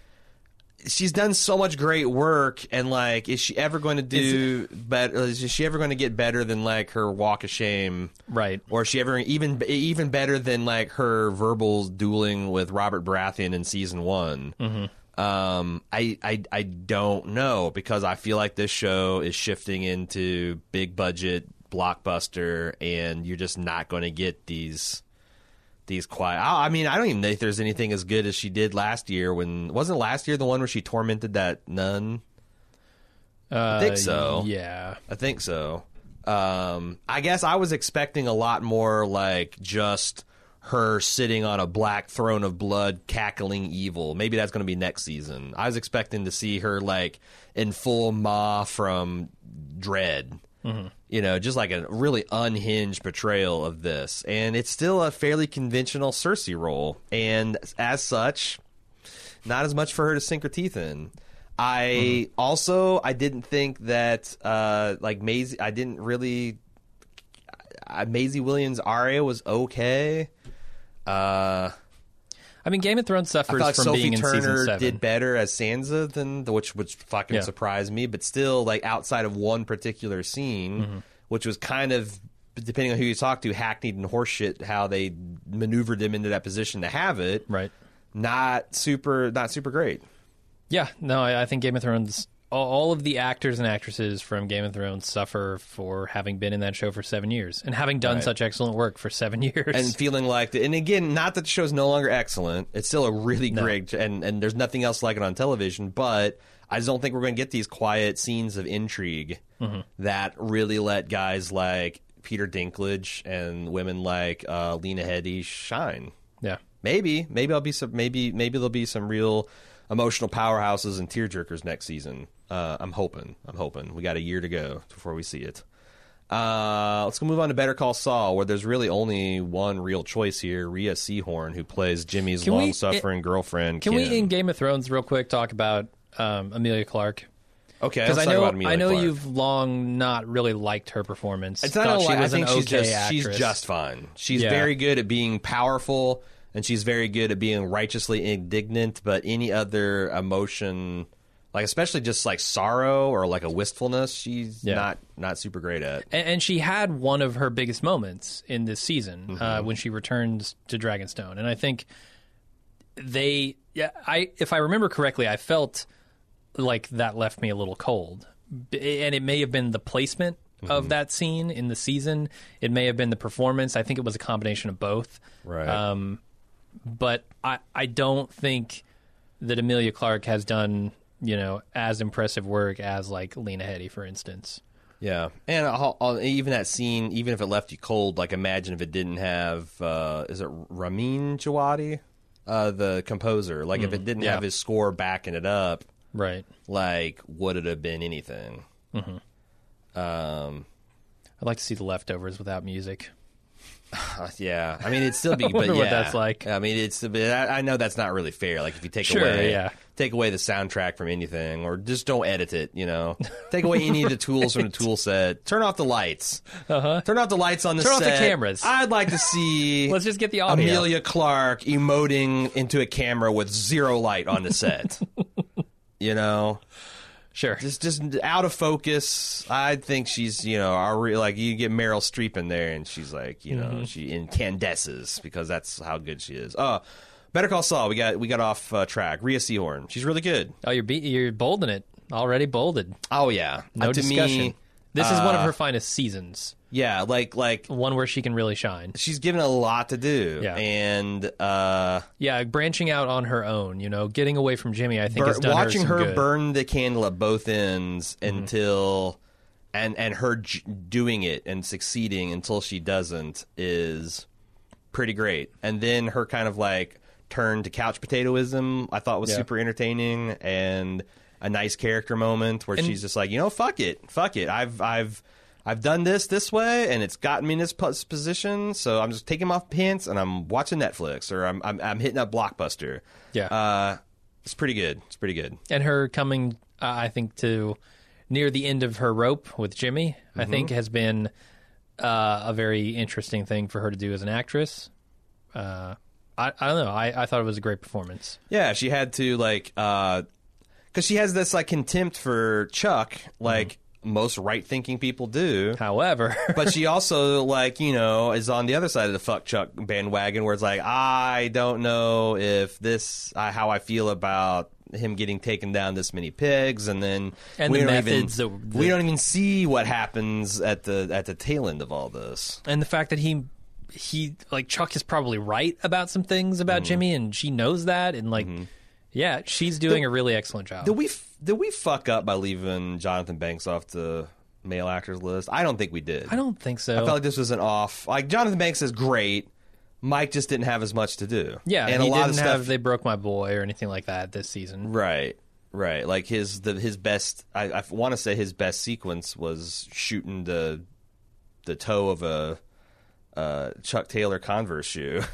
she's done so much great work, and like, is she ever going to do better? Is she ever going to get better than like her Walk of Shame? right. Or is she ever even even better than like her verbal dueling with Robert Baratheon in season one? Um, I, I I don't know because I feel like this show is shifting into big budget blockbuster, and you're just not going to get these these quiet. I, I mean, I don't even think there's anything as good as she did last year. When wasn't last year the one where she tormented that nun? Uh, think so. Yeah. I think so. Um, I guess I was expecting a lot more like just her sitting on a black throne of blood, cackling evil. Maybe that's going to be next season. I was expecting to see her like in full Ma from Dredd. You know, just like a really unhinged portrayal of this, and it's still a fairly conventional Cersei role, and as such, not as much for her to sink her teeth in. I also I didn't think that uh like Maisie I didn't really uh, Maisie Williams Arya was okay. Uh I mean, Game of Thrones suffers like from Sophie being in season Turner seven. did better as Sansa than the, which which fucking Yeah. surprised me, but still like outside of one particular scene, Mm-hmm. which was kind of depending on who you talk to, hackneyed and horseshit how they maneuvered him into that position to have it. Right. Not super not super great. Yeah. No, I, I think Game of Thrones. All, of the actors and actresses from Game of Thrones suffer for having been in that show for seven years and having done Right. such excellent work for seven years. and feeling like and again not that the show's no longer excellent it's still a really great and and there's nothing else like it on television but i just don't think we're going to get these quiet scenes of intrigue that really let guys like peter dinklage and women like uh, lena headey shine yeah. maybe maybe i'll be some maybe maybe there'll be some real emotional powerhouses and tearjerkers next season uh, i'm hoping i'm hoping we got a year to go before we see it uh, let's go move on to Better Call Saul, where there's really only one real choice here: Rhea Seehorn, who plays Jimmy's Can we- long-suffering girlfriend. Can Kim. we, in Game of Thrones, real quick, talk about um, Emilia Clarke? okay, Because let's I talk know about I know Clarke. you've long not really liked her performance. It's not Thought a she lot. I was think she's okay just actress. she's just fine. She's Yeah. very good at being powerful, and she's very good at being righteously indignant. But any other emotion like especially just like sorrow or like a wistfulness. She's Yeah. not not super great at. And, and she had one of her biggest moments in this season Mm-hmm. uh, when she returns to Dragonstone, and I think they, yeah, I if I remember correctly, I felt like that left me a little cold, and it may have been the placement Mm-hmm. of that scene in the season. It may have been the performance. I think it was a combination of both. Right. Um, but I I don't think that Emilia Clarke has done you know as impressive work as like Lena Headey, for instance. Yeah, and I'll, I'll- even that scene, even if it left you cold, like imagine if it didn't have, uh, is it Ramin Djawadi, uh, the composer? Like if it didn't yeah. have his score backing it up, Right. like would it have been anything? Um, I'd like to see the leftovers without music. uh, yeah, I mean it'd still be, I but yeah, what that's like. I mean it's, I, I know that's not really fair. Like if you take Sure, away, yeah. take away the soundtrack from anything, or just don't edit it, you know, take away any of the tools from the tool set, turn off the lights, uh-huh. turn off the lights on the Turn off the cameras. I'd like to see Let's just get the audio. Emilia Clarke emoting into a camera with zero light on the set. you know, Sure. just just out of focus. I think she's you know our re- like you get Meryl Streep in there and she's like you know Mm-hmm. she incandesces because that's how good she is. Uh Better Call Saul. We got we got off uh, track. Rhea Seehorn. She's really good. oh, you're be- you're bolding it already. Bolded. Oh yeah. No Uh, discussion. Me, this is one of uh, her finest seasons. Yeah, like like One where she can really shine. she's given a lot to do. Yeah. And uh Yeah, branching out on her own. You know, getting away from Jimmy. I think bur- watching her, her, burn the candle at both ends Mm-hmm. until and and her j- doing it and succeeding until she doesn't is pretty great and then her kind of like turn to couch potatoism i thought was Yeah. super entertaining and a nice character moment where And- she's just like you know fuck it fuck it i've i've I've done this this way, and it's gotten me in this position. So I'm just taking off pants, and I'm watching Netflix, or I'm I'm, I'm hitting up Blockbuster. Yeah. uh, it's pretty good. It's pretty good. and her coming, uh, I think, to near the end of her rope with Jimmy, I Mm-hmm. think has been uh, a very interesting thing for her to do as an actress. Uh, I, I don't know. I, I thought it was a great performance. Yeah, she had to like uh cuz she has this like contempt for Chuck like most right-thinking people do. However, but she also like, you know, is on the other side of the fuck Chuck bandwagon where it's like I don't know if this how I feel about him getting taken down this many pigs and then And we the don't methods even that- we don't even see what happens at the at the tail end of all this. and the fact that he he like Chuck is probably right about some things about mm-hmm. Jimmy, and she knows that, and like, mm-hmm. Yeah, she's doing a really excellent job. Did we did we fuck up by leaving Jonathan Banks off the male actors list? I don't think we did. I don't think so. I felt like this was an off. Like Jonathan Banks is great. Mike just didn't have as much to do. yeah, and a lot of stuff. have "They Broke My Boy" or anything like that this season. right, right. Like his the his best. I, I want to say his best sequence was shooting the the toe of a uh, Chuck Taylor Converse shoe.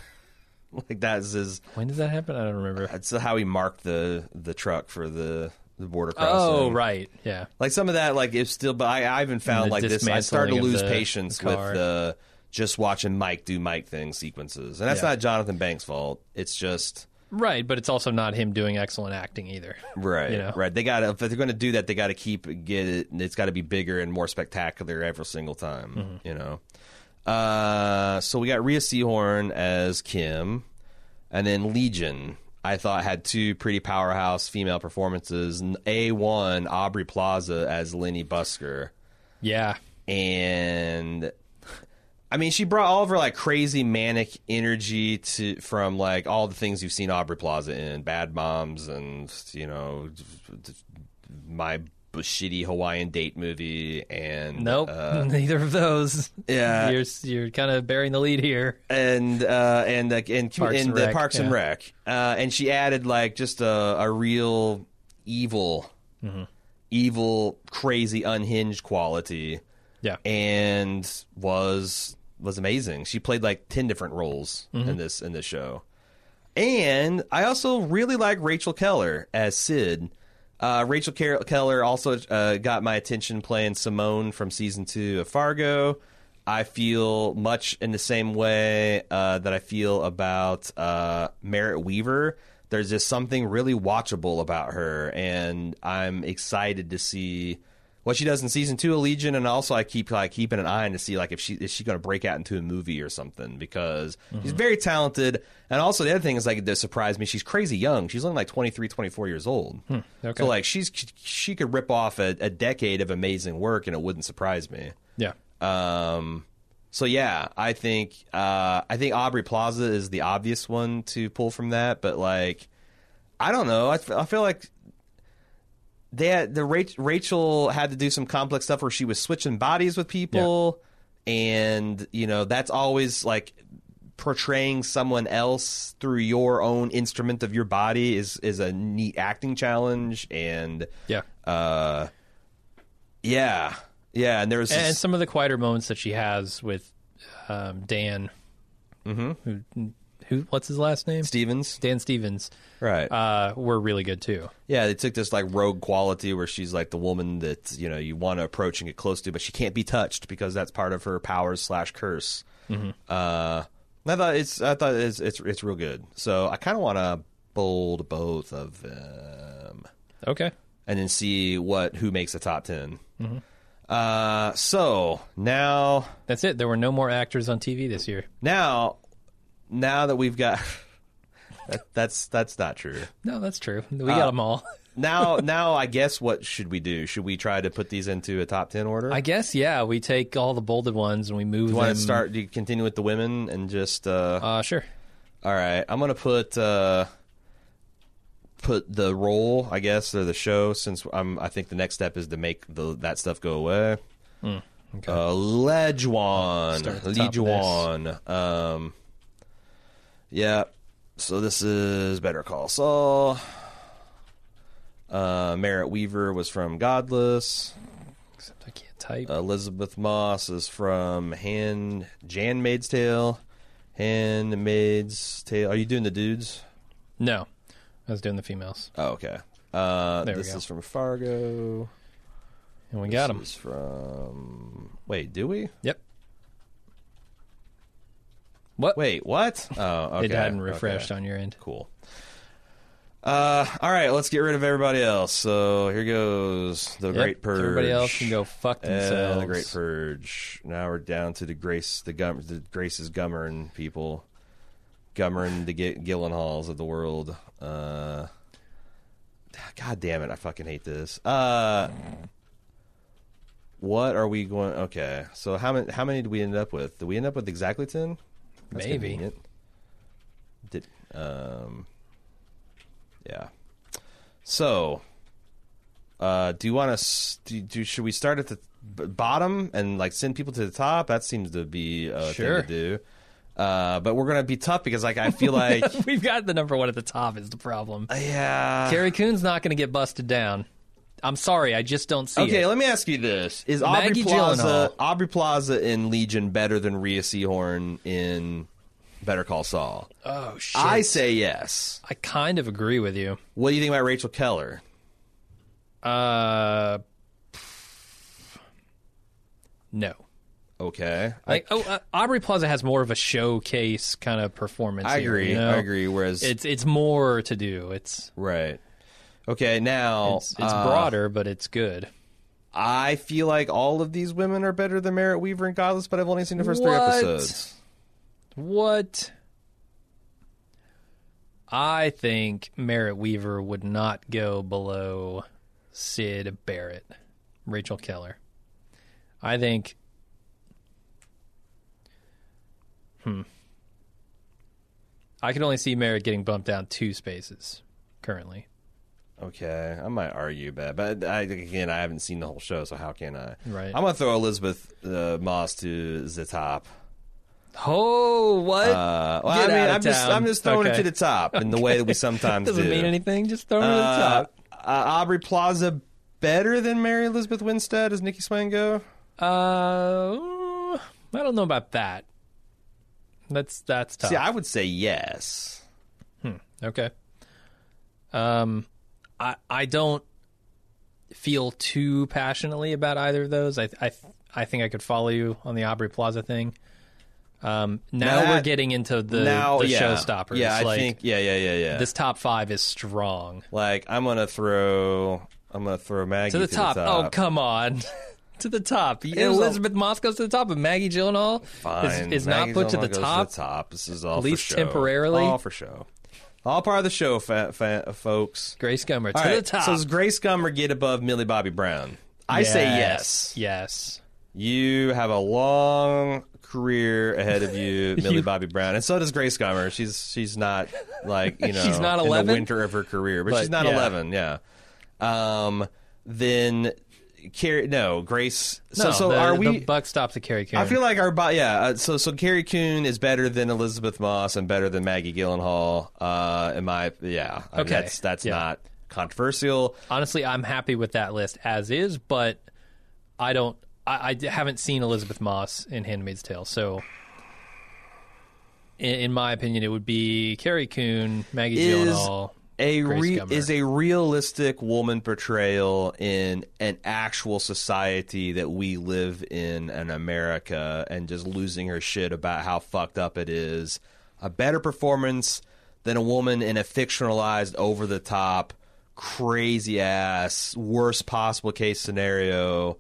like that's his. When does that happen? I don't remember. That's how he marked the the truck for the the border crossing. Oh, right, yeah. Like some of that, like it's still. But I, I even found like this. I started to lose the patience with the just watching Mike do Mike thing sequences, and that's Yeah. not Jonathan Banks' fault. It's just Right, but it's also not him doing excellent acting either. right, You know? right. They got if they're going to do that, they got to keep get it. It's got to be bigger and more spectacular every single time. Mm-hmm. You know. Uh, so we got Rhea Seehorn as Kim, and then Legion. I thought had two pretty powerhouse female performances. A one Aubrey Plaza as Lenny Busker. Yeah, and I mean, she brought all of her like crazy manic energy to from like all the things you've seen Aubrey Plaza in, Bad Moms, and you know, my shitty Hawaiian date movie, and nope, uh, neither of those. yeah, you're you're kind of bearing the lead here. and uh, and uh, and Parks and and the Rec, Parks and. Rec, uh, and she added like just a, a real evil, Mm-hmm. evil, crazy, unhinged quality Yeah, and was was amazing. She played like ten different roles Mm-hmm. in this in this show. And I also really like Rachel Keller as Syd. Uh, Rachel Keller also uh, got my attention playing Simone from season two of Fargo. I feel much in the same way uh, that I feel about uh, Merritt Wever there's just something really watchable about her, and I'm excited to see what she does in season two of Legion, and also I keep like keeping an eye on to see like if she is she going to break out into a movie or something because she's very talented, and also the other thing is like that surprised me, she's crazy young. She's only like 23, 24 years old, okay. so like she's she could rip off a, a decade of amazing work, and it wouldn't surprise me. Yeah. Um, so yeah, I think uh, I think Aubrey Plaza is the obvious one to pull from that, but like I don't know. I, f- I feel like they had the Rachel had to do some complex stuff where she was switching bodies with people, and you know that's always like portraying someone else through your own instrument of your body is is a neat acting challenge, and Yeah. uh, yeah, yeah, and there was And this- some of the quieter moments that she has with um, Dan, mm-hmm. who, who, what's his last name? Stevens, Dan Stevens, right? uh, were really good too. Yeah, they took this like rogue quality where she's like the woman that you know you want to approach and get close to, but she can't be touched because that's part of her powers slash curse. Mm-hmm. Uh, I thought it's I thought it's it's it's real good. So I kind of want to bold both of them Okay. and then see what who makes the top 10 Mm-hmm. Uh, so now That's it. There were no more actors on TV this year. now now that we've got that, that's that's not true. No, that's true. We Uh, got them all. now now I guess what should we do? Should we try to put these into a top ten order? I guess, yeah. We take all the bolded ones and we move you them. want to start? Do you continue with the women and just? Uh, Uh, sure. all right, I'm gonna put uh, put the role, I guess, or the show. Since I'm, I think the next step is to make the that stuff go away. Hmm, okay. Uh, Lejuan, Start at the Lejuan. Um, yeah. So this is Better Call Saul. Uh, Merritt Wever was from Godless. Except I can't type. Elisabeth Moss is from Hand Jan Maid's Tale. Handmaid's Tale. Are you doing the dudes? no. I was doing the females. Oh, okay. Uh, There we this go. is from Fargo. And we got This them. is from. Wait, do we? Yep. What? Wait, what? Oh, okay. it hadn't okay. refreshed on your end. Cool. Uh, all right, let's get rid of everybody else. So here goes the Yep, Great Purge. Everybody else can go fuck themselves. The Great Purge. Now we're down to the Grace, the Gum, the Grace's Gummern people, Gummern the G- Gyllenhaals of the world. Uh, God damn it, I fucking hate this. Uh, what are we going? Okay, so how many? How many did we end up with? Did we end up with exactly ten? That's Maybe. convenient. Did um, yeah. So, uh, do you want to? Do, do should we start at the bottom and like send people to the top? That seems to be a Sure. thing to do. Uh, but we're gonna be tough because like I feel like We've got the number one at the top is the problem. yeah. Carrie Coon's not going to get busted down. I'm sorry, I just don't see it Okay, it. let me ask you this: Is Aubrey Maggie Plaza Gyllenhaal. Aubrey Plaza in Legion better than Rhea Seehorn in Better Call Saul? Oh shit! I say yes. I kind of agree with you. What do you think about Rachel Keller? Uh, no. Okay, Like, oh, uh, Aubrey Plaza has more of a showcase kind of performance. I here, agree. you know? I agree. Whereas It's it's more to do. It's right. Okay, now it's, it's uh, broader, but it's good. I feel like all of these women are better than Merritt Wever and Godless, but I've only seen the first three episodes. What? I think Merritt Wever would not go below Syd Barrett, Rachel Keller. I think. Hmm. I can only see Merritt getting bumped down two spaces currently. Okay, I might argue that, but I, again, I haven't seen the whole show, so how can I? Right. I'm gonna throw Elisabeth uh, Moss to the top. Oh, what? Uh, well, Get I mean, out of I'm just. I'm just throwing it to the top in the way that we sometimes Doesn't do. mean anything. Just throw it to the Uh, top. uh, Aubrey Plaza better than Mary Elizabeth Winstead as Nikki Swango? Uh, I don't know about that. That's that's tough. See, I would say yes. Okay. Um, I I don't feel too passionately about either of those. I I I think I could follow you on the Aubrey Plaza thing. Um, now, Now we're getting into the, now, the yeah, showstoppers. Yeah, I like, think. Yeah, yeah, yeah, yeah. this top five is strong like I'm gonna throw. I'm gonna throw Maggie to the top. Oh, come on. to the top. was Elisabeth Moss goes to the top, but Maggie Gyllenhaal Fine. is, is not put to the top. To the top. This is all At least for show. temporarily. All for show. All part of the show, fa- fa- folks. Grace Gummer to All the right, top. So does Grace Gummer get above Millie Bobby Brown? I say yes. Yes. You have a long career ahead of you, Millie Bobby Brown, and so does Grace Gummer. She's she's not like you know She's not in 11? the winter of her career, but, But, she's not yeah. eleven. Yeah. Um. Then, Carrie. No, Grace. So No, so the, are the we? buck stops at Carrie Coon. I feel like our yeah. Uh, so so Carrie Coon is better than Elisabeth Moss and better than Maggie Gyllenhaal. Uh, in my yeah. I mean, Okay. that's that's Yeah. not controversial. Honestly, I'm happy with that list as is, but I don't. I haven't seen Elisabeth Moss in *Handmaid's Tale*, so in, in my opinion, it would be Carrie Coon, Maggie Is Gyllenhaal. A re- is a realistic woman portrayal in an actual society that we live in in America and just losing her shit about how fucked up it is. A better performance than a woman in a fictionalized over the top crazy ass worst possible case scenario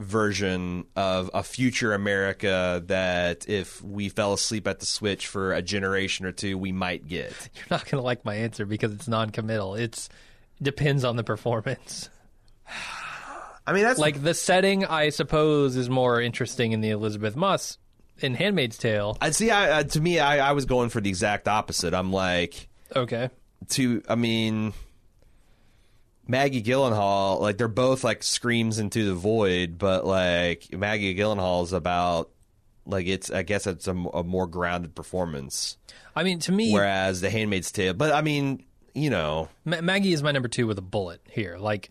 version of a future America that if we fell asleep at the switch for a generation or two we might get. You're not going to like my answer because it's non-committal. It's depends on the performance. I mean that's Like the setting, I suppose, is more interesting in the Elisabeth Moss in *Handmaid's Tale*. I see. I, uh, to me, I, I was going for the exact opposite. I'm like, Okay, to. I mean, Maggie Gyllenhaal. Like they're both like screams into the void, but like Maggie Gyllenhaal is about like it's. I guess it's a more grounded performance, I mean, to me, whereas The Handmaid's Tale. But I mean, you know, Ma- Maggie is my number two with a bullet here. Like,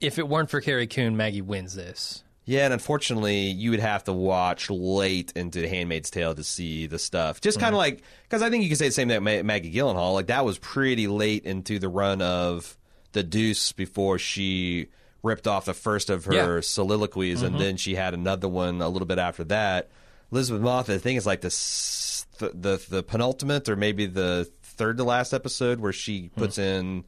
if it weren't for Carrie Coon, Maggie wins this. Yeah, and unfortunately, you would have to watch late into The Handmaid's Tale to see the stuff. Just kind of mm-hmm. like because I think you can say the same thing Maggie Gyllenhaal. Like that was pretty late into the run of The Deuce before she ripped off the first of her Yeah. soliloquies, and mm-hmm. then she had another one a little bit after that. Elisabeth Moss, I think, is like the the the, penultimate or maybe the third to last episode where she hmm. puts in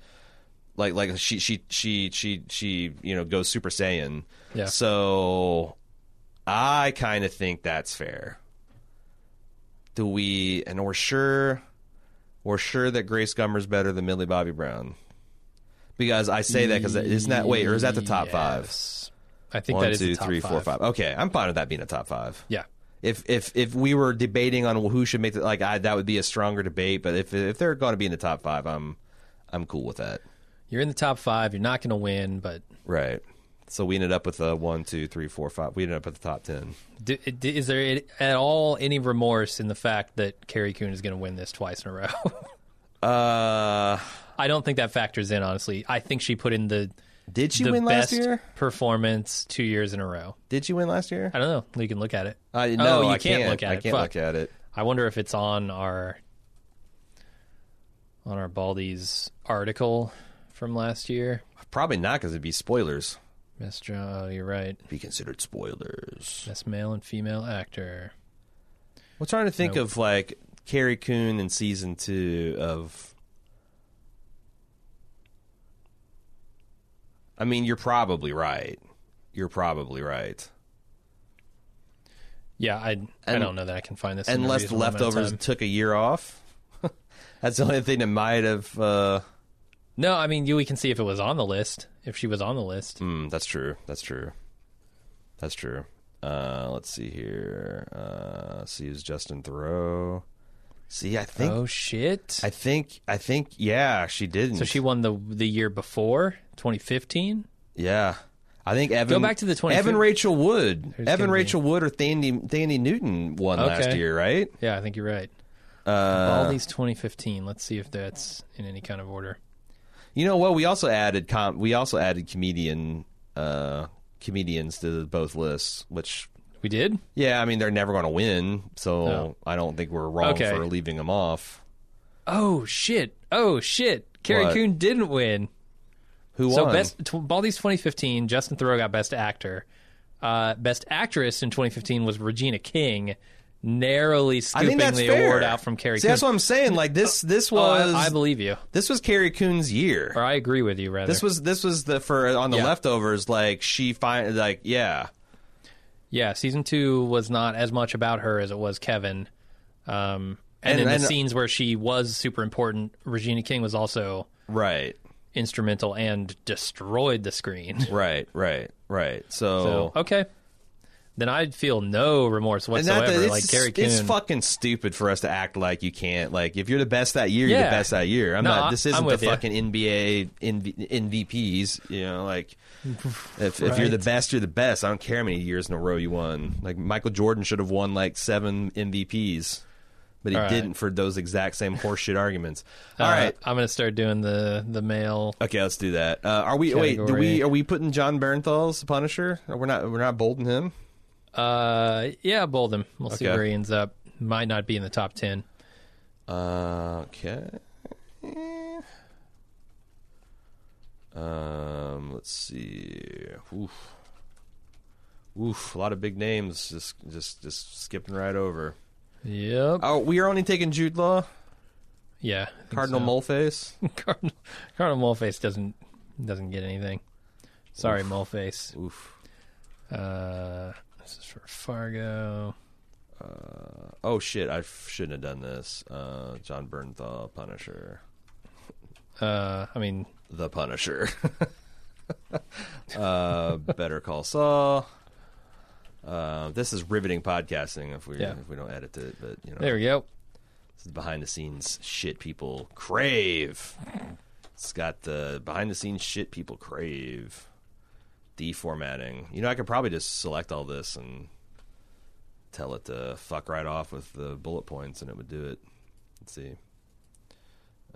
like like she she she she she you know goes Super Saiyan. Yeah. So I kind of think that's fair. Do we? And we're sure we're sure that Grace Gummer's better than Millie Bobby Brown. Because I say that because isn't that wait or is that the top five? I think One, that is two, the top three, four, five. Okay, I'm fine with that being a top five. Yeah. If if if we were debating on who should make the like, I, that would be a stronger debate. But if if they're going to be in the top five, I'm I'm cool with that. You're in the top five. You're not going to win, but Right. So we ended up with a one, two, three, four, five. We ended up at the top ten. d- d- is there at all any remorse in the fact that Carrie Coon is going to win this twice in a row? Uh, I don't think that factors in, honestly. I think she put in the did she the win best last year? performance two years in a row. Did she win last year? I don't know. You can look at it. Uh, Oh, no, you I can't can't look at I it. can't Fuck. look at it. I wonder if it's on our on our Baldy's article from last year. Probably not because it'd be spoilers. Best. Oh, you're right. Be considered spoilers. Best male and female actor. We're trying to think Nope. of like Carrie Coon in season two of. I mean, you're probably right. You're probably right. Yeah, I I And- don't know that I can find this. Unless the reasonable amount of leftovers took a year off. That's the only thing that might have. Uh, No, I mean you. We can see if it was on the list. If she was on the list. Mm, that's true. That's true. That's true. Uh, let's see here. Uh, see who's Justin Theroux. See, I think, oh shit! I think, I think, yeah, she didn't. so she won the the year before, 2015. yeah. I think Evan. Go back to the 20 Evan Rachel Wood. There's Evan gonna be- Rachel Wood or Thandie Thandie Newton won last year, right? Yeah, I think you're right. Uh, Baldy's 2015. Let's see if that's in any kind of order. you know what? We also added com- we also added comedian uh, comedians to both lists, which We did. Yeah, I mean they're never going to win, so No. I don't think we're wrong Okay. for leaving them off. Oh shit! Oh shit! Carrie What? Coon didn't win. Who So won? best t- Baldy's 2015. Justin Theroux got best actor. Uh, best actress in 2015 was Regina King. narrowly I scooping think that's the fair. award out from Carrie See, that's what I'm saying. Like this, this Oh, I- was I, believe you, this was Carrie Coon's year. or I agree with you. Rather, This was this was the for on the Yeah. leftovers. Like she find like yeah, yeah. Season two was not as much about her as it was Kevin. Um, and, And- in and- the scenes where she was super important, Regina King was also right, instrumental and destroyed the screen. right, right, right. So, So okay, then I'd feel no remorse that- whatsoever. it's, like Carrie Coon. it's fucking stupid for us to act like you can't. Like if you're the best that year, you're the best that year. I'm No, not. This isn't the you. fucking NBA NV, NVPs. You know, like if if you're the best, you're the best. I don't care how many years in a row you won. Like Michael Jordan should have won like seven MVPs. But he All right. didn't for those exact same horseshit arguments. All Uh, right, I'm gonna start doing the the male. Okay, let's do that. Uh, are we wait? Do we are we putting Jon Bernthal as the Punisher? Or we're not. We're not bolding him. Uh, yeah, bold him. We'll see Okay. where he ends up. Might not be in the top ten. Uh, okay. Um, let's see. Oof. Oof. A lot of big names. Just just just skipping right over. Yep. Oh, we are only taking Jude Law, yeah. I think Cardinal so. Moleface. Cardinal Cardinal Moleface doesn't doesn't get anything. Sorry, Moleface. Oof. Uh, this is for Fargo. Oh shit! I f- shouldn't have done this. Uh, Jon Bernthal, Punisher. Uh, I mean, The Punisher. uh, Better Call Saul. Uh, this is riveting podcasting if we Yeah. if we don't edit it, but you know there we go. this is behind the scenes shit people crave. It's got the behind the scenes shit people crave. Deformatting. You know, I could probably just select all this and tell it to fuck right off with the bullet points, and it would do it. Let's see.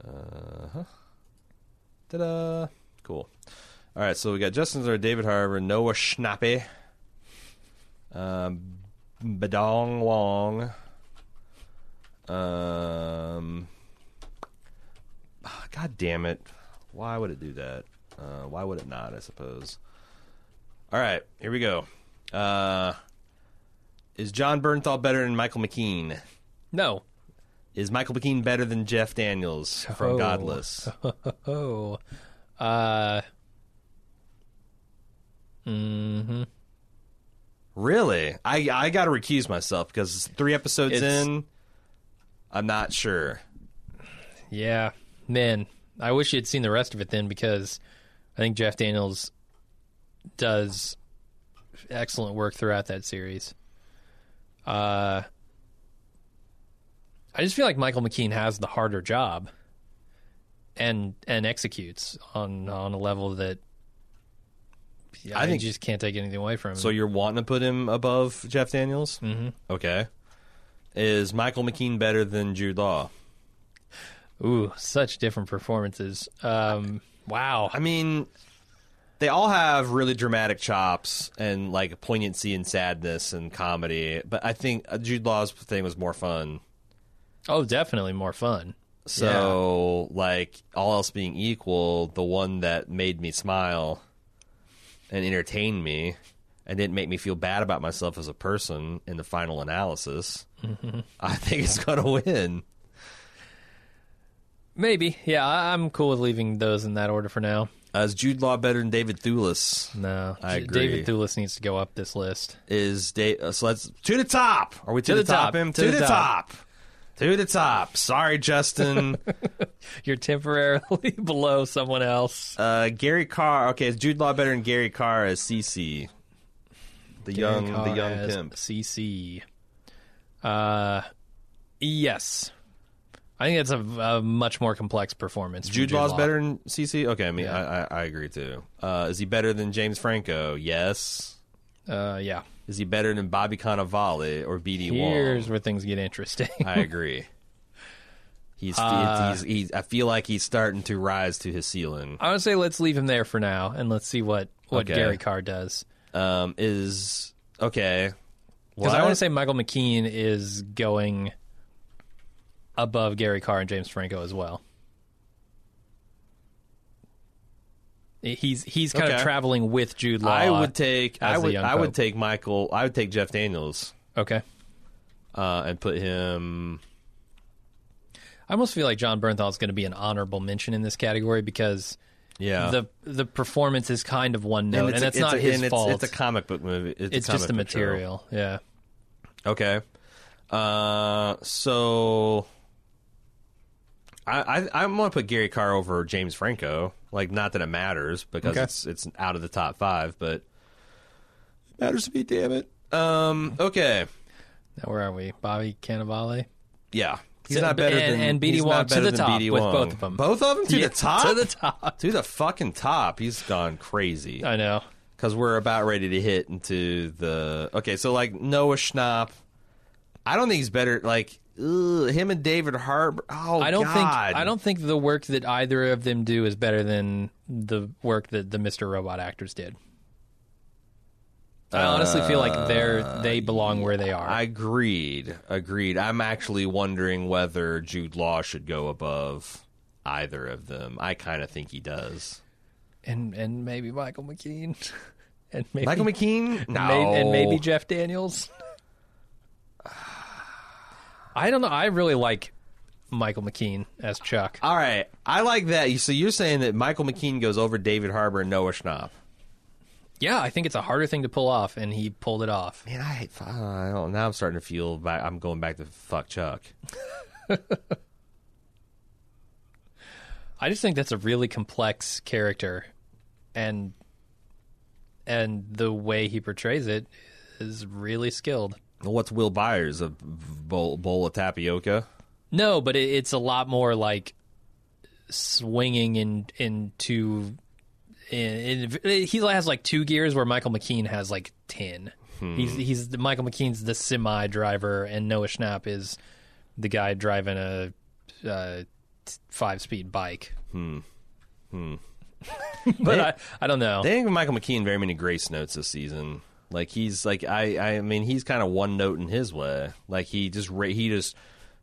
Uh huh. Ta-da! Cool. All right, so we got Justin Zara, David Harbour, Noah Schnapp, um, BD Wong, um, ah, God damn it! Why would it do that? Uh, why would it not? I suppose. All right, here we go. Uh, is Jon Bernthal better than Michael McKean? No. Is Michael McKean better than Jeff Daniels from Oh. Godless? Oh. Uh. Hmm. Really? I I got to recuse myself because three episodes It's- in, I'm not sure. Yeah, man. I wish you had seen the rest of it then, because I think Jeff Daniels does excellent work throughout that series. Uh, I just feel like Michael McKean has the harder job, and and executes on on a level that yeah, I think- just can't take anything away from him. So you're wanting to put him above Jeff Daniels? Mhm. Okay. Is Michael McKean better than Jude Law? Ooh, such different performances. Um, wow. I mean, they all have really dramatic chops and like poignancy and sadness and comedy, but I think uh, Jude Law's thing was more fun. Oh, definitely more fun. So, like, all else being equal, the one that made me smile and entertained me and didn't make me feel bad about myself as a person in the final analysis, I think it's going to win. Maybe. Yeah, I- I'm cool with leaving those in that order for now. Uh, is Jude Law better than David Thewlis? No, I agree. David Thewlis needs to go up this list. Is da- uh, so let's to the top. Are we to, To the, top? top. Him To to, the the top. top. To the top. Sorry, Justin. You're temporarily below someone else. uh, Gary Carr. Okay, is Jude Law better than Gary Carr as CC? The young, the young pimp. CC. Uh, yes. I think it's a, a much more complex performance. from Jude Law's Law. better than CC. Okay, I mean, Yeah. I, I I agree too. Uh, is he better than James Franco? Yes. Uh, yeah. Is he better than Bobby Cannavale or BD Here's where things get interesting. I agree. He's, Uh, he's, he's I feel like he's starting to rise to his ceiling. I would say let's leave him there for now, and let's see what what Okay. Gary Carr does. Um, is okay. Because I What? want to say Michael McKean is going above Gary Carr and James Franco as well. He's he's kind of traveling with Jude Law. I would take. I would. I would take Michael. I would take Jeff Daniels. okay. uh, and put him. I almost feel like Jon Bernthal is going to be an honorable mention in this category because Yeah, the the performance is kind of one note, and, it's, that's a- not a- his and it's, fault. It's a comic book movie. It's, It's a just the comic material. Yeah. Okay. Uh, so I, I I'm gonna put Gary Carr over James Franco. Like, not that it matters because Okay. it's it's out of the top five, but it matters to me. Damn it. Um. Okay. Now where are we? Bobby Cannavale. Yeah. He's So- not better and- than and BD Wong to the top BD with Wong. both of them. Both of them to Yeah, the top. To the top. to the fucking top. He's gone crazy. I know. because we're about ready to hit into the okay. So like Noah Schnapp, I don't think he's better. Like ugh, him and David Harbour. Oh, I don't God. think I don't think the work that either of them do is better than the work that the Mr. Robot actors did. I honestly feel like they're they uh, belong where they are. I Agreed. Agreed. I'm actually wondering whether Jude Law should go above either of them. I kind of think he does. and and maybe Michael McKean, and maybe Michael McKean. No. and maybe Jeff Daniels. I don't know. I really like Michael McKean as Chuck. All right. I like that. So you're saying that Michael McKean goes over David Harbour and Noah Schnapp. Yeah, I think it's a harder thing to pull off, and he pulled it off. Man, I hate. I don't. Now I'm starting to feel. I'm going back to fuck Chuck. I just think that's a really complex character, and and the way he portrays it is really skilled. What's Will Byers? A bowl, bowl of tapioca? No, but it, it's a lot more like swinging in into. In, in, he has like two gears where Michael McKean has like ten. He's he's Michael McKean's the semi driver, and Noah Schnapp is the guy driving a uh, five speed bike. Hmm. Hmm. but I, I don't know. They didn't give Michael McKean very many grace notes this season. Like he's like I I mean he's kind of one note in his way. Like he just he just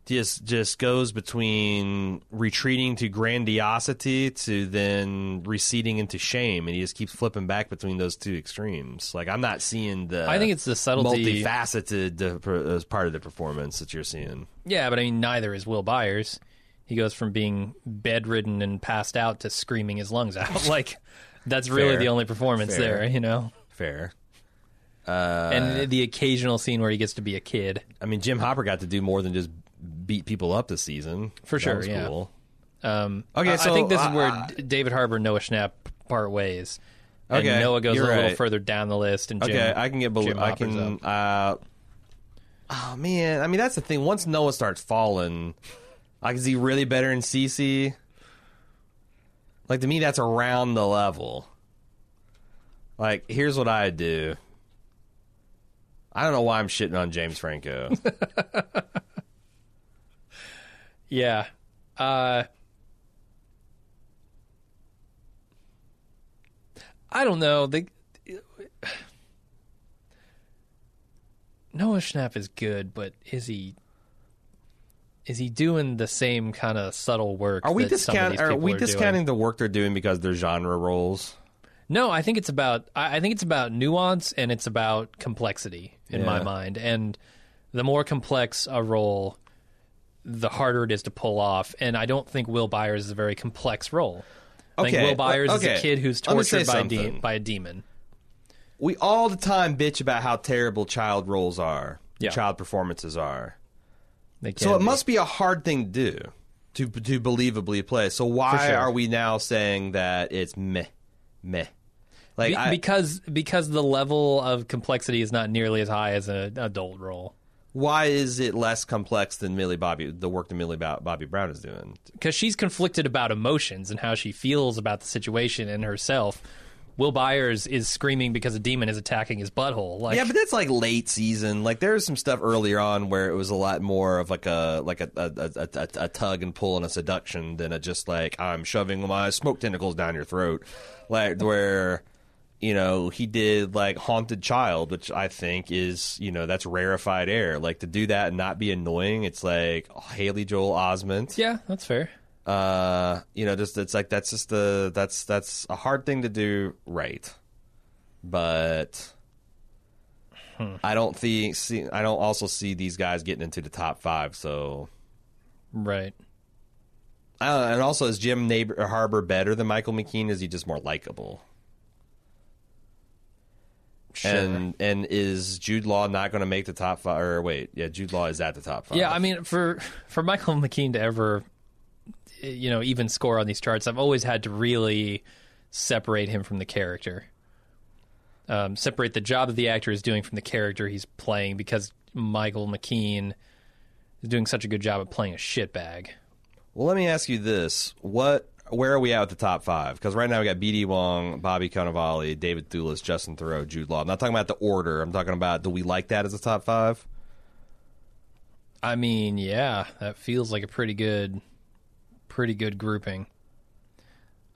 just just goes between retreating to grandiosity to then receding into shame, and he just keeps flipping back between those two extremes. Like I'm not seeing the I think it's the subtlety. multifaceted uh, part of the performance that you're seeing. Yeah, but I mean, neither is Will Byers. He goes from being bedridden and passed out to screaming his lungs out. like, that's really Fair. the only performance Fair. there, you know? Fair. And the occasional scene where he gets to be a kid. I mean, Jim Hopper got to do more than just beat people up this season. For That sure, was yeah. Cool. Um, Okay, I- so, I think this is uh, where uh, David Harbour and Noah Schnapp part ways. And Okay, Noah goes a you're little right. further down the list, and Jim, Okay, I can get below. Jim I can. up. Uh, oh man, I mean that's the thing. Once Noah starts falling, like is he really better in CC? Like to me, that's around the level. Like here's what I do. I don't know why I'm shitting on James Franco. Yeah. Uh, I don't know. The Noah Schnapp is good, but is he is he doing the same kind of subtle work? Are we that some of discounting? Are we are doing? discounting the work they're doing because they're genre roles? No, I think it's about I think it's about nuance and it's about complexity in my mind. And the more complex a role, the harder it is to pull off. And I don't think Will Byers is a very complex role. I think Okay, Will Byers is a kid who's Let me say tortured by a, de- by a demon. we all the time bitch about how terrible child roles are, Yeah. child performances are. They So it be. must be a hard thing to do to to believably play. So why sure. are we now saying that it's meh, meh? Like Be- I, because because the level of complexity is not nearly as high as an adult role. why is it less complex than Millie Bobby the work that Millie Bo- Bobby Brown is doing? because she's conflicted about emotions and how she feels about the situation and herself. Will Byers is screaming because a demon is attacking his butthole. Like, Yeah, but that's like late season. Like there's some stuff earlier on where it was a lot more of like a like a a, a, a, a tug and pull and a seduction than a just like I'm shoving my smoke tentacles down your throat. Like where you know he did like haunted child, which I think is you know that's rarefied air. Like to do that and not be annoying. It's like Haley Joel Osment. yeah, that's fair. Uh, you know, just it's like that's just the that's that's a hard thing to do right, but I don't think see. I don't also see these guys getting into the top five. So, Right. uh, and also is Jim Neighbor Harbour better than Michael McKean? Is he just more likable? Sure. And and is Jude Law not going to make the top five? Or wait, yeah, Jude Law is at the top five. Yeah, I mean, for for Michael McKean to ever, you know, even score on these charts, I've always had to really separate him from the character, um, separate the job that the actor is doing from the character he's playing, because Michael McKean is doing such a good job of playing a shitbag. Well, let me ask you this: What, where are we at with the top five? Because right now we got B.D. Wong, Bobby Cannavale, David Thewlis, Justin Theroux, Jude Law. I'm not talking about the order. I'm talking about do we like that as a top five? I mean, yeah, that feels like a pretty good, pretty good grouping.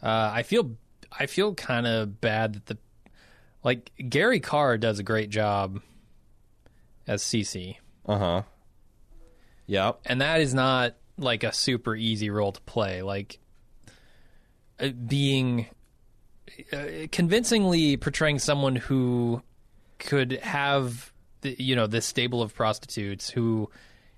Uh, I feel, I feel kind of bad that the, like Gary Carr does a great job as CC, Uh huh. Yep. and that is not like a super easy role to play. Like being uh, convincingly portraying someone who could have, the, you know, this stable of prostitutes who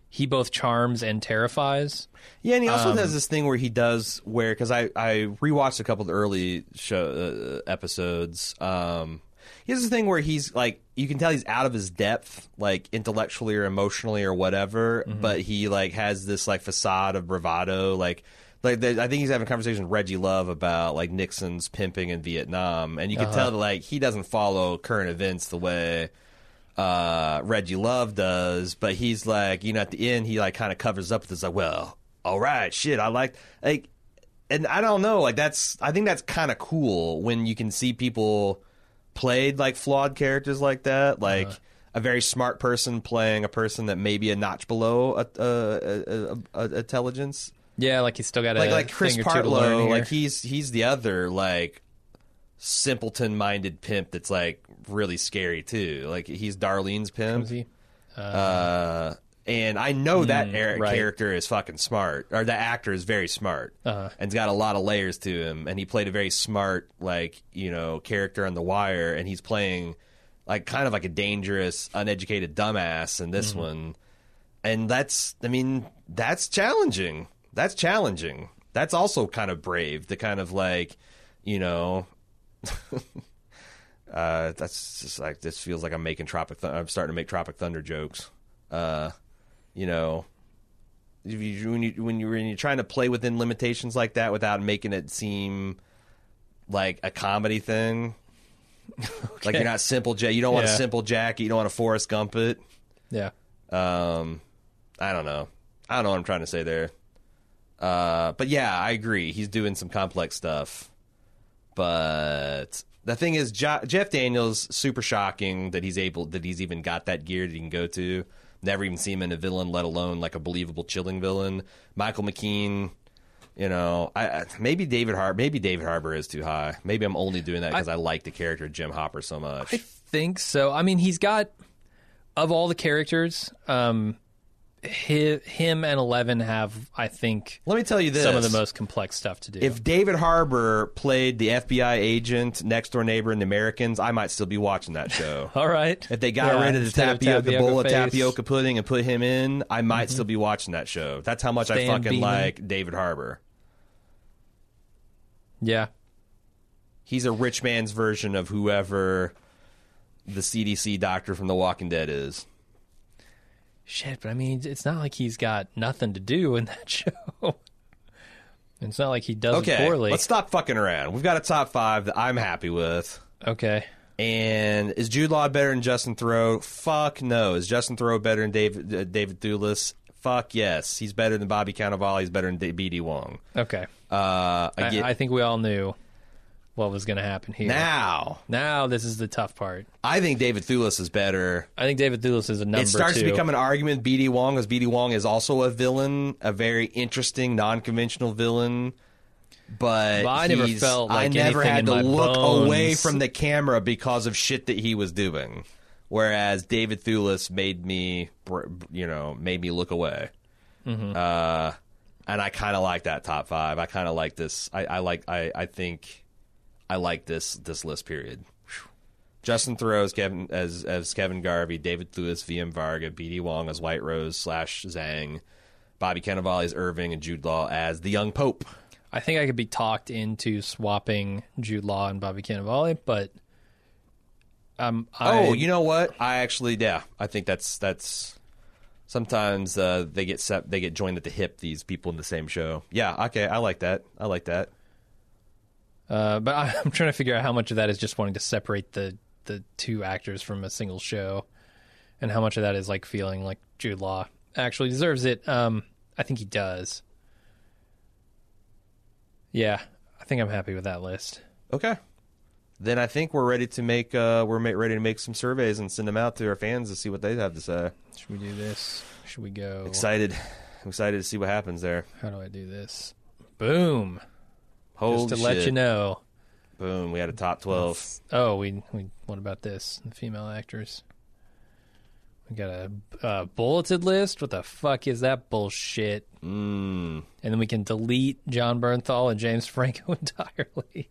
he both charms and terrifies. Yeah, and he also Um, does this thing where he does where because I I rewatched a couple of the early show uh, episodes. Um, he has this thing where he's like you can tell he's out of his depth, like intellectually or emotionally or whatever. Mm-hmm. But he like has this like facade of bravado, like. Like the, I think he's having a conversation with Reggie Love about like Nixon's pimping in Vietnam, and you can Uh-huh. tell that like he doesn't follow current events the way uh, Reggie Love does, but he's like, you know, at the end, he like kind of covers up with this, like, well, all right, shit, I like, like, and I don't know, like, that's, I think that's kind of cool when you can see people played like flawed characters like that, like a very smart person playing a person that may be a notch below a, a, a, a, a intelligence Yeah, like he's still got a like like Chris thing or two to learn Partlow, here. like he's he's the other like simpleton minded pimp that's like really scary too. Like he's Darlene's pimp. He? Uh, and I know that er- right. character is fucking smart, or the actor is very smart, Uh-huh. and's got a lot of layers to him. And he played a very smart, like you know, character on The Wire, and he's playing like kind of like a dangerous, uneducated dumbass in Mm-hmm. this one. And that's, I mean, that's challenging. That's challenging. That's also kind of brave. The kind of like, you know, uh, that's just like this feels like I'm making Tropic. Th- I'm starting to make Tropic Thunder jokes. Uh, you know, if you, when you when you when you're trying to play within limitations like that without making it seem like a comedy thing. Like you're not simple Jack. You don't want a simple Jack. You don't want a Forrest Gump it. Yeah. Um, I don't know. I don't know what I'm trying to say there. Uh, but yeah, I agree. He's doing some complex stuff. But the thing is, jo- Jeff Daniels super shocking that he's able that he's even got that gear that he can go to. Never even seen him in a villain, let alone like a believable chilling villain. Michael McKean. You know, I, I maybe David Har maybe David Harbour is too high. Maybe I'm only doing that because I, like the character Jim Hopper so much. I think so. I mean, he's got of all the characters, um, hi, him and Eleven have, I think, Let me tell you this: some of the most complex stuff to do. If David Harbour played the FBI agent, next door neighbor in the Americans, I might still be watching that show. all right, If they got Yeah, rid of the, of tapioca, the bowl of tapioca pudding and put him in, I might mm-hmm. still be watching that show. That's how much I fucking Beeman. like David Harbour. yeah, He's a rich man's version of whoever the CDC doctor from The Walking Dead is. Shit. But I mean, it's not like he's got nothing to do in that show. it's not like he does it Okay, poorly. let's stop fucking around. We've got a top five that I'm happy with. Okay, And is Jude Law better than Justin Theroux? Fuck no. Is Justin Theroux better than David uh, David Thewlis? Fuck yes. He's better than Bobby Cannavale. He's better than B.D. Wong. okay. Uh, I I, I think we all knew what was going to happen here. now, Now this is the tough part. I think David Thewlis is better. I think David Thewlis is a number it starts two. to become an argument B.D. Wong because B.D. Wong is also a villain, a very interesting, non-conventional villain. But But I never felt I never had to look bones. away from the camera because of shit that he was doing. Whereas David Thewlis made me, you know, made me look away. Mm-hmm. Uh, and I kind of like that top five. I kind of like this. I, I like. I, I think I like this this list period. Justin Theroux as Kevin as as Kevin Garvey, David Thewlis, VM Varga, BD Wong as White Rose slash Zhang, Bobby Cannavale as Irving, and Jude Law as the young Pope. I think I could be talked into swapping Jude Law and Bobby Cannavale, but um, I, Oh, you know what? I actually, yeah, I think that's that's. Sometimes uh, they get sep- they get joined at the hip. These people in the same show. Yeah, okay, I like that. I like that. Uh, but I'm trying to figure out how much of that is just wanting to separate the the two actors from a single show, and how much of that is like feeling like Jude Law actually deserves it. Um, I think he does. Yeah, I think I'm happy with that list. Okay. Then I think we're ready to make uh, we're ready to make some surveys and send them out to our fans to see what they have to say. Should we do this? Should we go? Excited, I'm excited to see what happens there. How do I do this? Boom! Holy Just to let you know. Boom! We had a top twelve. Oh, we we. What about this? The female actors. We got a, a bulleted list. What the fuck is that bullshit? Mm, And then we can delete Jon Bernthal and James Franco entirely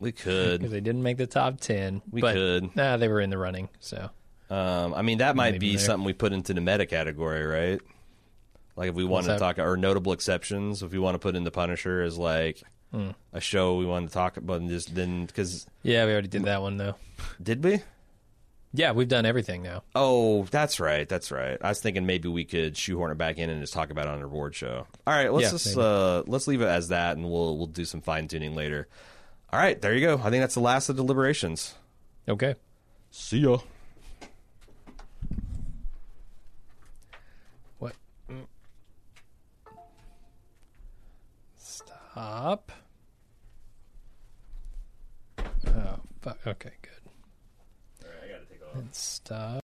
we could because they didn't make the top ten. We but, could. Nah, they were in the running. So Um, I mean, that might Maybe be there. something we put into the meta category, right? Like if we wanted to that? talk or notable exceptions, if we want to put in the Punisher as like Hmm. a show we wanted to talk about, and just then because yeah, we already did that one though. did we? Yeah, we've done everything now. Oh, that's right. That's right. I was thinking maybe we could shoehorn it back in and just talk about it on our board show. All right, let's Yeah, just maybe. uh, let's leave it as that, and we'll we'll do some fine tuning later. All right, there you go. I think that's the last of deliberations. Okay. See ya. What? Mm. Stop. Oh, fuck. Okay, good. All right, I gotta take off. And stop.